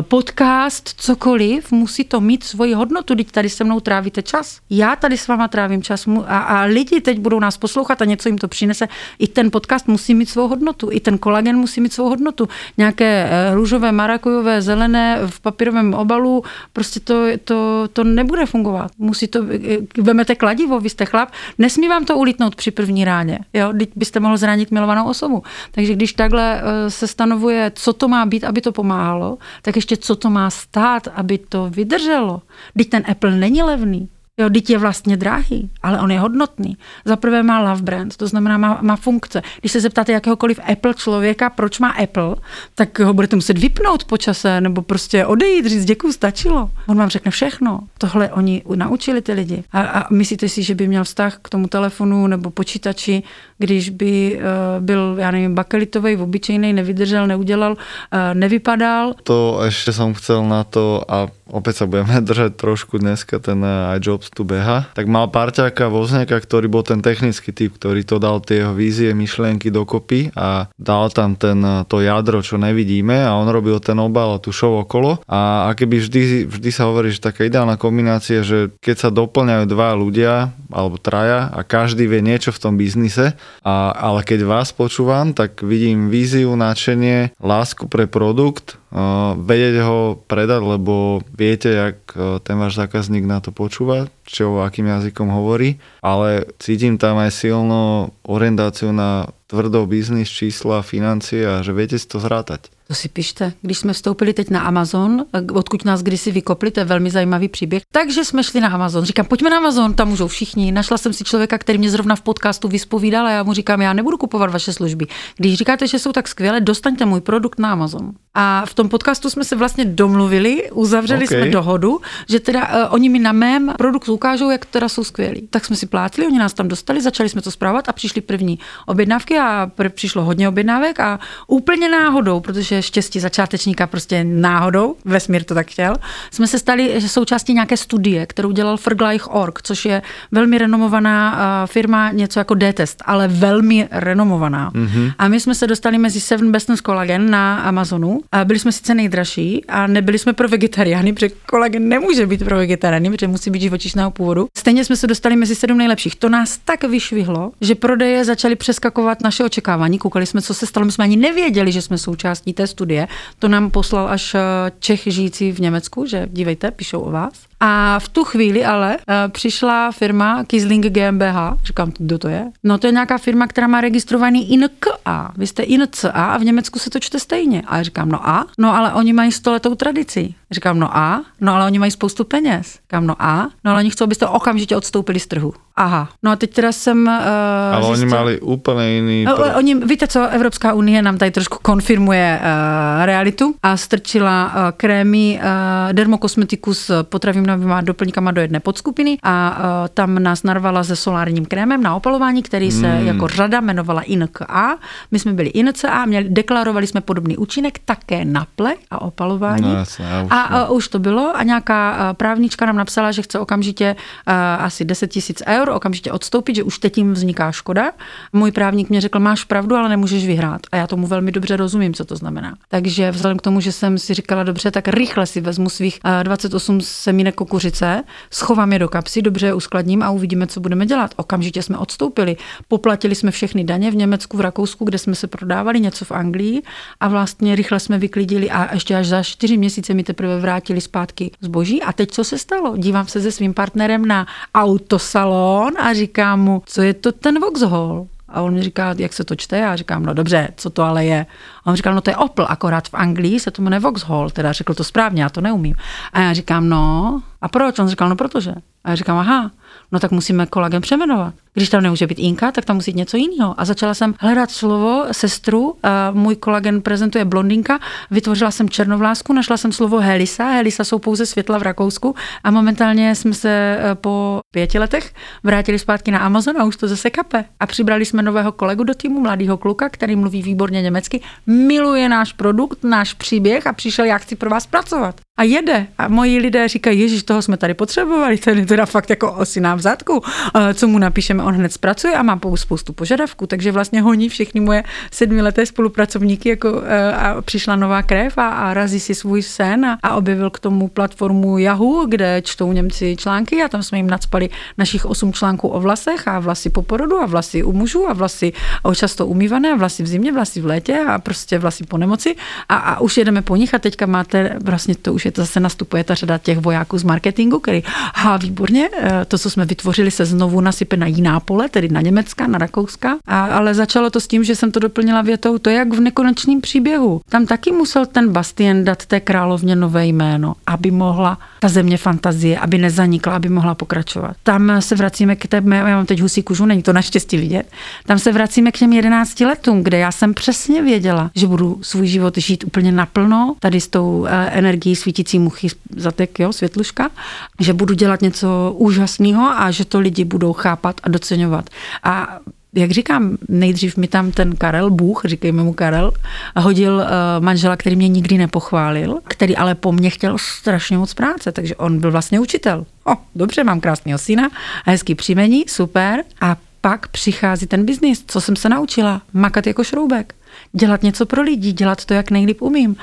podcast, cokoliv, musí to mít svoji hodnotu. Teď tady se mnou trávíte čas. Já tady s váma trávím čas a, a lidi teď budou nás poslouchat a něco jim to přinese. I ten podcast musí mít svou hodnotu, i ten kolagen musí mít svou hodnotu hodnotu. Nějaké eh, růžové, marakujové, zelené v papírovém obalu, prostě to, to, to nebude fungovat. Musí to, eh, vemete kladivo, vy jste chlap, nesmí vám to ulítnout při první ráně. Jo? Teď byste mohl zranit milovanou osobu. Takže když takhle eh, se stanovuje, co to má být, aby to pomáhalo, tak ještě co to má stát, aby to vydrželo. Teď ten Apple není levný. Jo, teď je vlastně drahý, ale on je hodnotný. Za prvé má love brand, to znamená má, má funkce. Když se zeptáte jakéhokoliv Apple člověka, proč má Apple, tak ho budete muset vypnout po čase nebo prostě odejít, říct děkuji, stačilo. On vám řekne všechno. Tohle oni naučili ty lidi. A, a myslíte si, že by měl vztah k tomu telefonu nebo počítači, když by uh, byl, já nevím, bakelitový, obyčejný, nevydržel, neudělal, uh, nevypadal. To ještě jsem chcel na to a opäť sa budeme držať trošku dneska ten eh, iJobs tu beha, tak mal parťáka Vozňaka, ktorý bol ten technický typ, ktorý to dal tie jeho vízie, myšlienky dokopy a dal tam ten, eh, to jadro, čo nevidíme a on robil ten obal a tu show okolo. A, a keby vždy, vždy sa hovorí, že taká ideálna kombinácia, že keď sa doplňajú dva ľudia alebo traja a každý vie niečo v tom biznise, a, ale keď vás počúvam, tak vidím víziu, nadšenie, lásku pre produkt, vedieť ho predať, lebo viete, jak ten váš zákazník na to počúva, čo akým jazykom hovorí, ale cítim tam aj silno orientáciu na tvrdou biznis, čísla, financie a že viete si to zrátať. To si pište. Když jsme vstoupili teď na Amazon, odkud nás kdysi vykopli, to je velmi zajímavý příběh. Takže jsme šli na Amazon. Říkám, pojďme na Amazon, tam můžou všichni. Našla jsem si člověka, který mě zrovna v podcastu vyspovídal a já mu říkám, já nebudu kupovat vaše služby. Když říkáte, že jsou tak skvělé, dostaňte můj produkt na Amazon. A v tom podcastu jsme se vlastně domluvili, uzavřeli okay. jsme dohodu, že teda uh, oni mi na mém produktu ukážou, jak teda jsou skvělí. Tak jsme si plátili, oni nás tam dostali, začali jsme to zpravovat a přišly první objednávky a pr- přišlo hodně objednávek a úplně náhodou, protože štěstí začátečníka prostě náhodou, vesmír to tak chtěl, jsme se stali součástí nějaké studie, kterou dělal Fergleich.org, což je velmi renomovaná uh, firma, něco jako D-test, ale velmi renomovaná. Mm-hmm. A my jsme se dostali mezi Seven Best Collagen na Amazonu a byli jsme sice nejdražší a nebyli jsme pro vegetariány, protože kolagen nemůže být pro vegetariány, protože musí být živočišného původu. Stejně jsme se dostali mezi sedm nejlepších. To nás tak vyšvihlo, že prodeje začaly přeskakovat naše očekávání. Koukali jsme, co se stalo. My jsme ani nevěděli, že jsme součástí té studie. To nám poslal až eh, Čech žijící v Německu, že dívejte, píšou o vás. A v tu chvíli ale uh, přišla firma Kisling GmbH, říkám, kdo to je? No to je nějaká firma, která má registrovaný INKA. Vy jste INCA a v Německu se to čte stejně. A já říkám, no a? No ale oni mají stoletou tradici. Říkám, no a? No ale oni mají spoustu peněz. Říkám, no a? No ale oni chcou, abyste okamžitě odstoupili z trhu. Aha. No a teď teda jsem uh, Ale zjistil... oni mali úplně jiný... No, oni, víte co, Evropská unie nám tady trošku konfirmuje uh, realitu a strčila uh, krémy uh, dermokosmetiku s potravinovými doplňkama do jedné podskupiny a uh, tam nás narvala se solárním krémem na opalování, který se mm. jako řada jmenovala INKA. My jsme byli INCA, měli, deklarovali jsme podobný účinek také na ple a opalování. No, jasně, a a uh, už to bylo a nějaká uh, právnička nám napsala, že chce okamžitě uh, asi 10 tisíc eur, okamžitě odstoupit, že už teď tím vzniká škoda. Můj právník mě řekl, máš pravdu, ale nemůžeš vyhrát. A já tomu velmi dobře rozumím, co to znamená. Takže vzhledem k tomu, že jsem si říkala, dobře, tak rychle si vezmu svých uh, 28 semínek kukuřice, schovám je do kapsy, dobře je uskladním a uvidíme, co budeme dělat. Okamžitě jsme odstoupili. Poplatili jsme všechny daně v Německu, v Rakousku, kde jsme se prodávali, něco v Anglii a vlastně rychle jsme vyklidili a ještě až za čtyři měsíce mi teprve vrátili zpátky zboží. A teď co se stalo? Dívám se se svým partnerem na autosalon a říkám mu, co je to ten Vauxhall? A on mi říká, jak se to čte? Já říkám, no dobře, co to ale je? A on říkal, no to je Opel, akorát v Anglii se to jmenuje Vauxhall, teda řekl to správně, já to neumím. A já říkám, no, a proč? On říkal, no protože. A já říkám, aha, no tak musíme kolagen přeměnovat. Když tam nemůže být Inka, tak tam musí být něco jiného. A začala jsem hledat slovo sestru. A můj kolagen prezentuje blondinka. Vytvořila jsem černovlásku, našla jsem slovo Helisa. Helisa jsou pouze světla v Rakousku. A momentálně jsme se e, po pěti letech vrátili zpátky na Amazon a už to zase kape. A přibrali jsme nového kolegu do týmu, mladého kluka, který mluví výborně německy, miluje náš produkt, náš příběh a přišel, já chci pro vás pracovat. A jede. A moji lidé říkají, Ježíš, toho jsme tady potřebovali, ten je teda fakt jako osina v zadku. E, co mu napíšeme on hned zpracuje a má spoustu požadavků, takže vlastně honí všechny moje sedmileté spolupracovníky jako, eh, a přišla nová krev a, a razí si svůj sen a, a objevil k tomu platformu Yahoo, kde čtou Němci články a tam jsme jim nadspali našich osm článků o vlasech a vlasy po porodu a vlasy u mužů a vlasy často umývané a vlasy v zimě, vlasy v létě a prostě vlasy po nemoci a, a už jedeme po nich a teďka máte, vlastně to už je to zase nastupuje ta řada těch vojáků z marketingu, který, ha, výborně, eh, to, co jsme vytvořili, se znovu nasype na jiná pole, tedy na Německa, na Rakouska. A, ale začalo to s tím, že jsem to doplnila větou, to je jak v nekonečném příběhu. Tam taky musel ten Bastien dát té královně nové jméno, aby mohla ta země fantazie, aby nezanikla, aby mohla pokračovat. Tam se vracíme k té, já mám teď husí kužu, není to naštěstí vidět, tam se vracíme k těm 11 letům, kde já jsem přesně věděla, že budu svůj život žít úplně naplno, tady s tou eh, energií svítící muchy zatek, jo, světluška, že budu dělat něco úžasného a že to lidi budou chápat a doceňovat. A jak říkám, nejdřív mi tam ten Karel, Bůh, říkejme mu Karel, hodil uh, manžela, který mě nikdy nepochválil, který ale po mně chtěl strašně moc práce, takže on byl vlastně učitel. O, dobře, mám krásného syna a hezký příjmení, super. A pak přichází ten biznis, co jsem se naučila, makat jako šroubek, dělat něco pro lidi, dělat to, jak nejlíp umím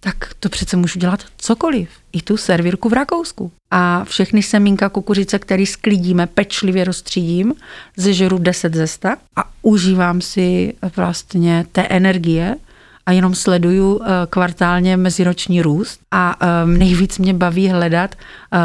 tak to přece můžu dělat cokoliv. I tu servírku v Rakousku. A všechny semínka kukuřice, které sklidíme, pečlivě rozstřídím, zežeru 10 ze 100 a užívám si vlastně té energie a jenom sleduju eh, kvartálně meziroční růst a um, nejvíc mě baví hledat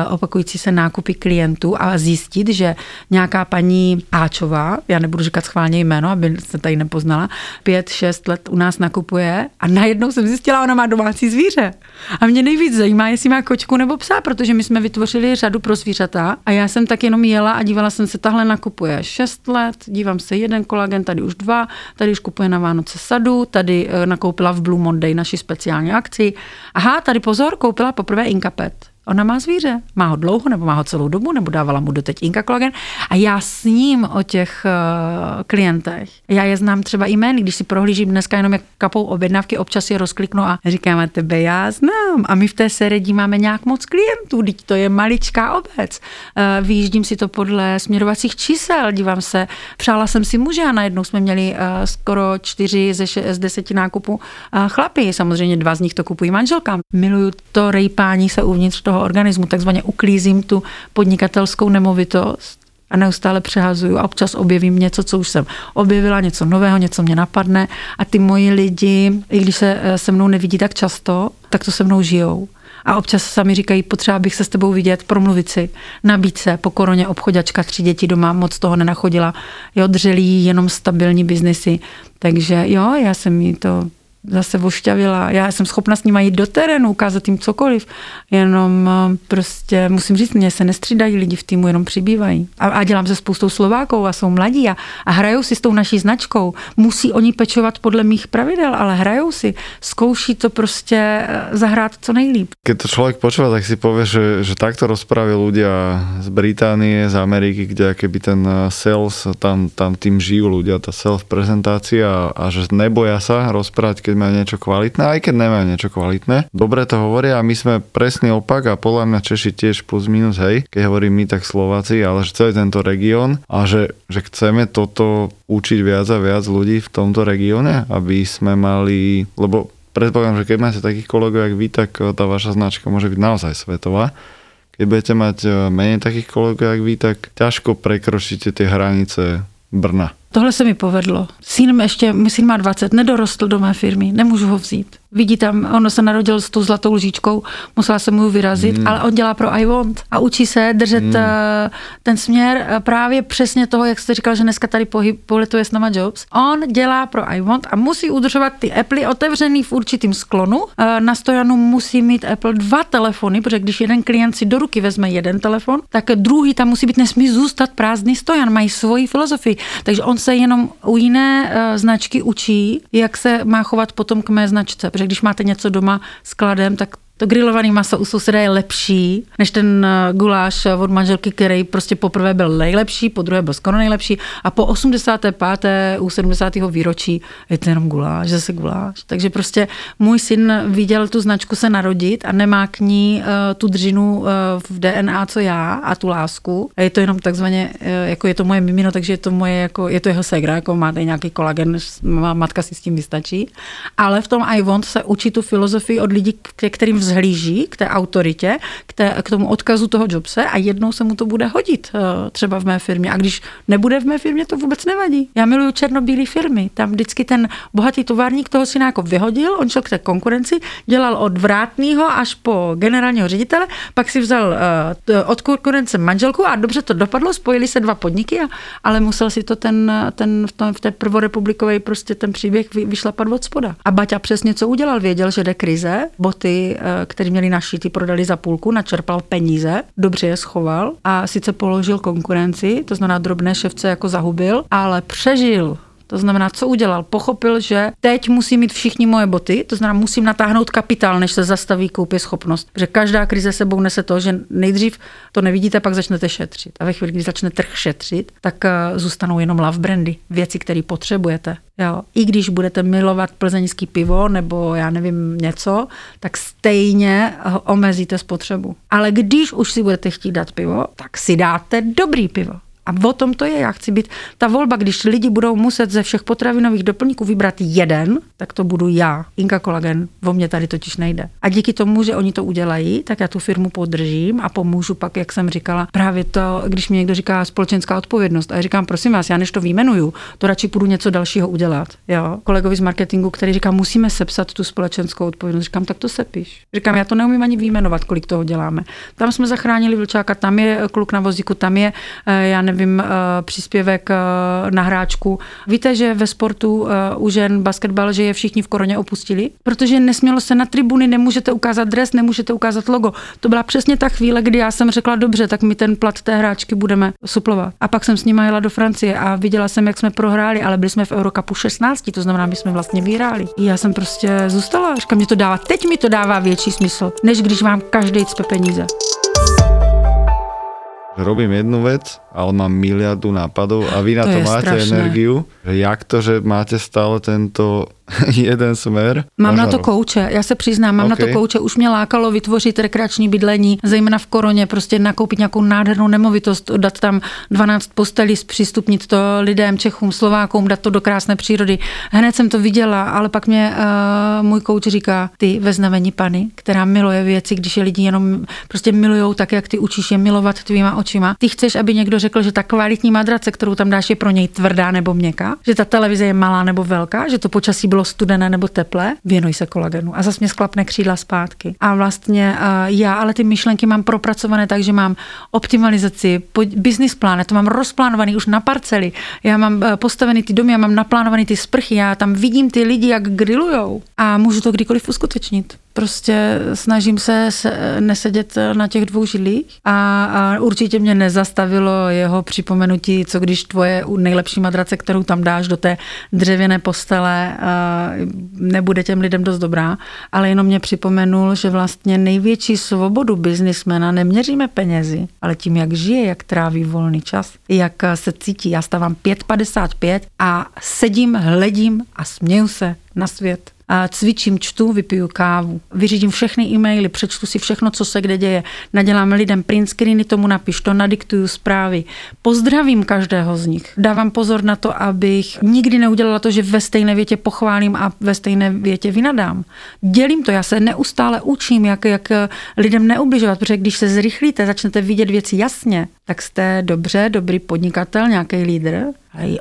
opakující se nákupy klientů a zjistit, že nějaká paní Áčová, já nebudu říkat schválně jméno, aby se tady nepoznala, pět, šest let u nás nakupuje a najednou jsem zjistila, ona má domácí zvíře. A mě nejvíc zajímá, jestli má kočku nebo psa, protože my jsme vytvořili řadu pro zvířata a já jsem tak jenom jela a dívala jsem se, tahle nakupuje šest let, dívám se jeden kolagen, tady už dva, tady už kupuje na Vánoce sadu, tady uh, nakoupila v Blue Monday naši speciální akci. Aha, tady pozor, koupila poprvé Inkapet. Ona má zvíře. Má ho dlouho, nebo má ho celou dobu, nebo dávala mu doteď Inka kolagen. A já s ním o těch uh, klientech. Já je znám třeba jmény, když si prohlížím dneska jenom jak kapou objednávky, občas je rozkliknu a říkám, a tebe já znám. A my v té sérii máme nějak moc klientů, teď to je maličká obec. Uh, vyjíždím si to podle směrovacích čísel, dívám se. Přála jsem si muže a najednou jsme měli uh, skoro čtyři ze, še- z deseti nákupů uh, chlapy. Samozřejmě dva z nich to kupují manželkám. Miluju to rejpání se uvnitř toho toho organismu, takzvaně uklízím tu podnikatelskou nemovitost a neustále přehazuju a občas objevím něco, co už jsem objevila, něco nového, něco mě napadne a ty moji lidi, i když se eh, se mnou nevidí tak často, tak to se mnou žijou. A občas sami říkají, potřeba bych se s tebou vidět, promluvit si, nabít se, po koroně obchodačka, tři děti doma, moc toho nenachodila, jo, dřelí jenom stabilní biznesy. Takže jo, já jsem jí to zase vošťavila. Já jsem schopna s nimi jít do terénu, ukázat jim cokoliv, jenom eh, prostě musím říct, mě se nestřídají lidi v týmu, jenom přibývají. A, a dělám se spoustou Slováků a jsou mladí a, a hrajou si s tou naší značkou. Musí oni pečovat podle mých pravidel, ale hrajou si, zkouší to prostě eh, zahrát co nejlíp. Keď to člověk počúva, tak si povie, že, že takto rozprávají ľudia z Británie, z Ameriky, kde keby ten eh, sales, tam, tam tým žijú ľudia, tá self-prezentácia a, a že neboja sa rozprávať, keď majú niečo kvalitné, aj keď nemajú niečo kvalitné. Dobre to hovoria a my sme presný opak a podľa mňa Češi tiež plus minus, hej, keď hovorím my, tak Slováci, ale že celý tento región a že, že chceme toto učiť viac a viac ľudí v tomto regióne, aby sme mali, lebo predpokladám, že keď máte takých kolegov, jak vy, tak tá vaša značka môže byť naozaj svetová. Keď budete mať e, menej takých kolegov, jak vy, tak ťažko prekročíte tie hranice Brna. Tohle se mi povedlo. Syn ještě, syn má 20, nedorostl do mé firmy, nemůžu ho vzít. Vidí tam, ono se narodil s tou zlatou lžičkou, musela se mu vyrazit, mm. ale on dělá pro I want a učí se držet mm. ten směr eh, právě přesně toho, jak jste říkal, že dneska tady pohyb, poletuje s náma Jobs. On dělá pro I want a musí udržovat ty Apple otevřený v určitým sklonu. Eh, na stojanu musí mít Apple dva telefony, protože když jeden klient si do ruky vezme jeden telefon, tak druhý tam musí být, nesmí zůstat prázdný stojan, mají svoji filozofii. Takže on se jenom u jiné značky učí, jak se má chovat potom k mé značce, protože když máte něco doma skladem, tak to grilovaný maso u souseda je lepší než ten eh, guláš od manželky, který prostě poprvé byl nejlepší, po druhé byl skoro nejlepší a po 85. u 70. výročí je to jenom guláš, zase guláš. Takže prostě můj syn viděl tu značku se narodit a nemá k ní uh, tu dřinu v DNA, co já a tu lásku. A je to jenom takzvaně, jako je to moje mimino, takže je to moje, jako, je to jeho segra, jako máte nějaký kolagen, matka si s tím vystačí. Ale v tom I want se učí tu filozofii od lidí, kterým vzhlíží k té autoritě, k, té, k tomu odkazu toho Jobse a jednou se mu to bude hodit eh, třeba v mé firmě. A když nebude v mé firmě, to vůbec nevadí. Já miluju černobílé firmy. Tam vždycky ten bohatý továrník toho syna jako vyhodil, on šel k té konkurenci, dělal od vrátního až po generálního ředitele, pak si vzal uh, od konkurence manželku a dobře to dopadlo, spojili se dva podniky, a, ale musel si to ten, ten v, tom, v té prvorepublikové prostě ten příběh vy, vyšlapat od spoda. A Baťa přesně co udělal, věděl, že jde krize, boty, uh, který měli ty prodali za půlku, načerpal peníze, dobře je schoval a sice položil konkurenci, to znamená drobné ševce jako zahubil, ale přežil. To znamená, co udělal? Pochopil, že teď musí mít všichni moje boty, to znamená, musím natáhnout kapitál, než se zastaví koupě schopnost. Protože každá krize sebou nese to, že nejdřív to nevidíte, pak začnete šetřit. A ve chvíli, kdy začne trh šetřit, tak eh, zůstanou jenom love brandy, věci, které potřebujete. Jo. I když budete milovat plzeňský pivo nebo já nevím něco, tak stejně omezíte spotřebu. Ale když už si budete chtít dát pivo, tak si dáte dobrý pivo A o tom to je, já chci být ta volba, když lidi budou muset ze všech potravinových doplňků vybrat jeden, tak to budu já. Inka Kolagen, o mě tady totiž nejde. A díky tomu, že oni to udělají, tak já tu firmu podržím a pomůžu pak, jak jsem říkala, právě to, když mi někdo říká společenská odpovědnost. A já říkám, prosím vás, já než to výjmenuju, to radši půjdu něco dalšího udělat. Jo? Kolegovi z marketingu, který říká, musíme sepsat tu společenskou odpovědnost. Říkám, tak to sepiš. Říkám, já to neumím ani výjmenovat, kolik toho děláme. Tam jsme zachránili vlčáka, tam je kluk na vozíku, tam je, eh, já nevím, eh, příspěvek eh, na hráčku. Víte, že ve sportu u žen basketbal, že je všichni v koroně opustili? Protože nesmělo se na tribuny, nemůžete ukázat dres, nemůžete ukázat logo. To byla přesně ta chvíle, kdy já jsem řekla, dobře, tak my ten plat té hráčky budeme suplovat. A pak jsem s nimi jela do Francie a viděla jsem, jak jsme prohráli, ale byli jsme v Eurocupu 16, to znamená, my jsme vlastně vyhráli. Já jsem prostě zůstala, říkám, mě to dává, teď mi to dává větší smysl, než když vám každý cpe peníze. Robím jednu vec, ale mám miliardu nápadov a vy na to, to máte strašné. energiu. Jak to, že máte stále tento jeden smer. Mám na to kouče, já se přiznám, mám okay. na to kouče. Už mě lákalo vytvořit rekreační bydlení, zejména v koroně, prostě nakoupit nějakou nádhernou nemovitost, dát tam 12 postelí, zpřístupnit to lidem, Čechům, Slovákům, dát to do krásné přírody. Hned jsem to viděla, ale pak mě uh, můj kouč říká, ty ve znamení pany, která miluje věci, když je lidi jenom prostě milujou tak, jak ty učíš je milovat tvýma očima. Ty chceš, aby někdo řekl, že ta kvalitní madrace, kterou tam dáš, je pro něj tvrdá nebo měkká, že ta televize je malá nebo velká, že to počasí bylo studené nebo teplé, věnuj se kolagenu. A zase mě sklapne křídla zpátky. A vlastně já ale ty myšlenky mám propracované tak, že mám optimalizaci, business plán, to mám rozplánovaný už na parcely. Já mám uh, postavený ty domy, já mám naplánovaný ty sprchy, já tam vidím ty lidi, jak grillujou a můžu to kdykoliv uskutečnit prostě snažím se, se nesedět na těch dvou židlích a, a určitě mě nezastavilo jeho připomenutí, co když tvoje nejlepší madrace, kterou tam dáš do té dřevěné postele, nebude těm lidem dost dobrá, ale jenom mě připomenul, že vlastně největší svobodu biznismena neměříme penězi, ale tím, jak žije, jak tráví volný čas, jak se cítí. Já stávám 5.55 a sedím, hledím a směju se na svět cvičím, čtu, vypiju kávu, vyřídím všechny e-maily, přečtu si všechno, co se kde děje, nadělám lidem print screeny, tomu napiš, to nadiktuju zprávy, pozdravím každého z nich, dávám pozor na to, abych nikdy neudělala to, že ve stejné větě pochválím a ve stejné větě vynadám. Dělím to, já se neustále učím, jak, jak lidem neubližovat, protože když se zrychlíte, začnete vidět věci jasně, tak jste dobře, dobrý podnikatel, nějaký lídr,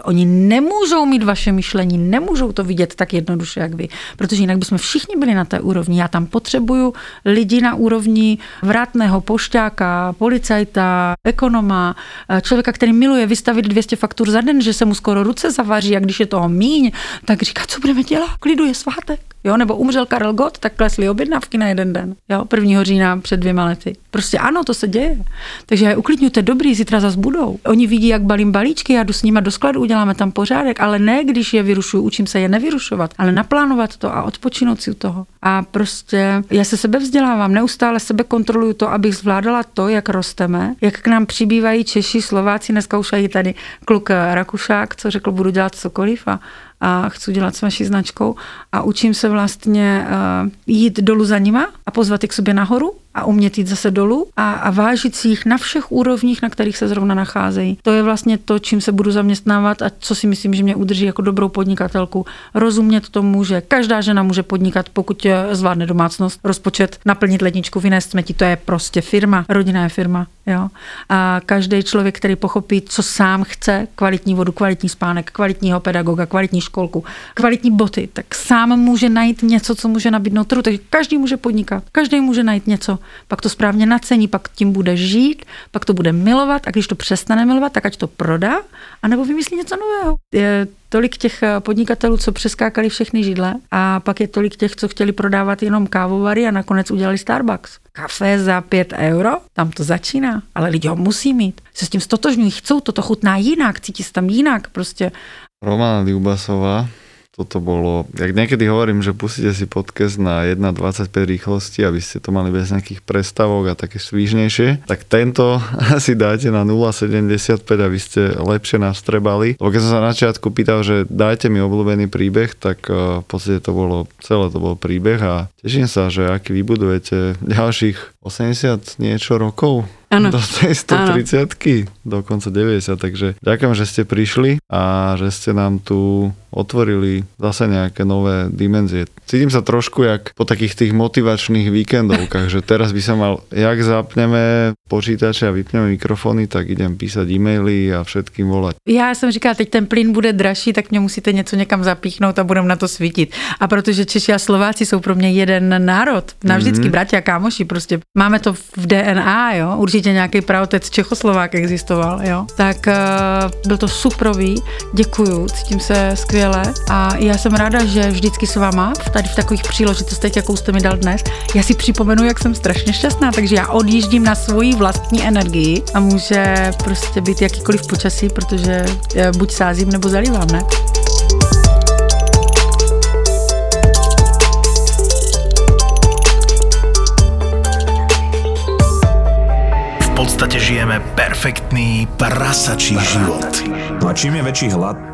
oni nemůžou mít vaše myšlení, nemůžou to vidět tak jednoduše, jak vy, protože jinak bychom všichni byli na té úrovni. Já tam potřebuju lidi na úrovni vrátného pošťáka, policajta, ekonoma, člověka, který miluje vystavit 200 faktur za den, že se mu skoro ruce zavaří a když je toho míň, tak říká, co budeme dělat, klidu je svátek. Jo, nebo umřel Karel Gott, tak klesly objednávky na jeden den. Jo, 1. října před dvěma lety. Prostě ano, to se děje. Takže uklidňujte, dobrý, zítra zas budou. Oni vidí, jak balím balíčky, já jdu s nimi do skladu, uděláme tam pořádek, ale ne, když je vyrušuju, učím se je nevyrušovat, ale naplánovat to a odpočinout si u toho. A prostě já se sebe vzdělávám, neustále sebe kontroluju to, abych zvládala to, jak rosteme, jak k nám přibývají Češi, Slováci, dneska už tady kluk Rakušák, co řekl, budu dělat cokoliv a a chci dělat s vaší značkou a učím se vlastně uh, jít dolů za nima a pozvat je k sobě nahoru a umět jít zase dolů a, a vážit si jich na všech úrovních, na kterých se zrovna nacházejí. To je vlastně to, čím se budu zaměstnávat a co si myslím, že mě udrží jako dobrou podnikatelku. Rozumět tomu, že každá žena může podnikat, pokud zvládne domácnost, rozpočet, naplnit ledničku, vynést smeti, to je prostě firma, rodinná je firma. Jo? A každý člověk, který pochopí, co sám chce, kvalitní vodu, kvalitní spánek, kvalitního pedagoga, kvalitní školku, kvalitní boty, tak sám může najít něco, co může nabídnout trhu. Takže každý může podnikat, každý může najít něco, pak to správně nacení, pak tím bude žít, pak to bude milovat a když to přestane milovat, tak ať to prodá, anebo vymyslí něco nového. Je tolik těch eh, podnikatelů, co přeskákali všechny židle a pak je tolik těch, co chtěli prodávat jenom kávovary a nakonec udělali Starbucks. Kafe za 5 euro, tam to začíná, ale lidi ho musí mít. Se s tím stotožňují, chcou, to, to chutná jinak, cítí se tam jinak prostě. Romana Liubasová toto bolo, jak niekedy hovorím, že pustíte si podcast na 1.25 rýchlosti, aby ste to mali bez nejakých prestavok a také svížnejšie, tak tento si dáte na 0.75, aby ste lepšie nastrebali. Lebo keď som sa na začiatku pýtal, že dajte mi obľúbený príbeh, tak eh, v podstate to bolo, celé to bol príbeh a teším sa, že aký vybudujete ďalších 80 niečo rokov Ano. do tej 130 dokonca 90, takže ďakujem, že ste prišli a že ste nám tu otvorili zase nejaké nové dimenzie. Cítim sa trošku jak po takých tých motivačných víkendovkách, že teraz by sa mal, jak zapneme počítače a vypneme mikrofony, tak idem písať e-maily a všetkým volať. Já jsem říkala, teď ten plyn bude dražší, tak mě musíte něco někam zapíchnout a budeme na to svítit. A protože Češi a Slováci jsou pro mě jeden národ, navždycky mm-hmm. bratia a kámoši, prostě máme to v DNA, jo, určitě nějaký pravotec Čechoslovák existoval, jo. Tak uh, byl to suprový, děkuju, cítím se skvěle a já jsem ráda, že vždycky s váma, tady v takových příležitostech, jakou jste mi dal dnes, já si připomenu, jak jsem strašně šťastná, takže já odjíždím na svoji vlastní energii a může prostě být jakýkoliv počasí, protože eh, buď sázím nebo zalívám, ne? V podstate žijeme perfektný prasačí život. A čím je väčší hlad,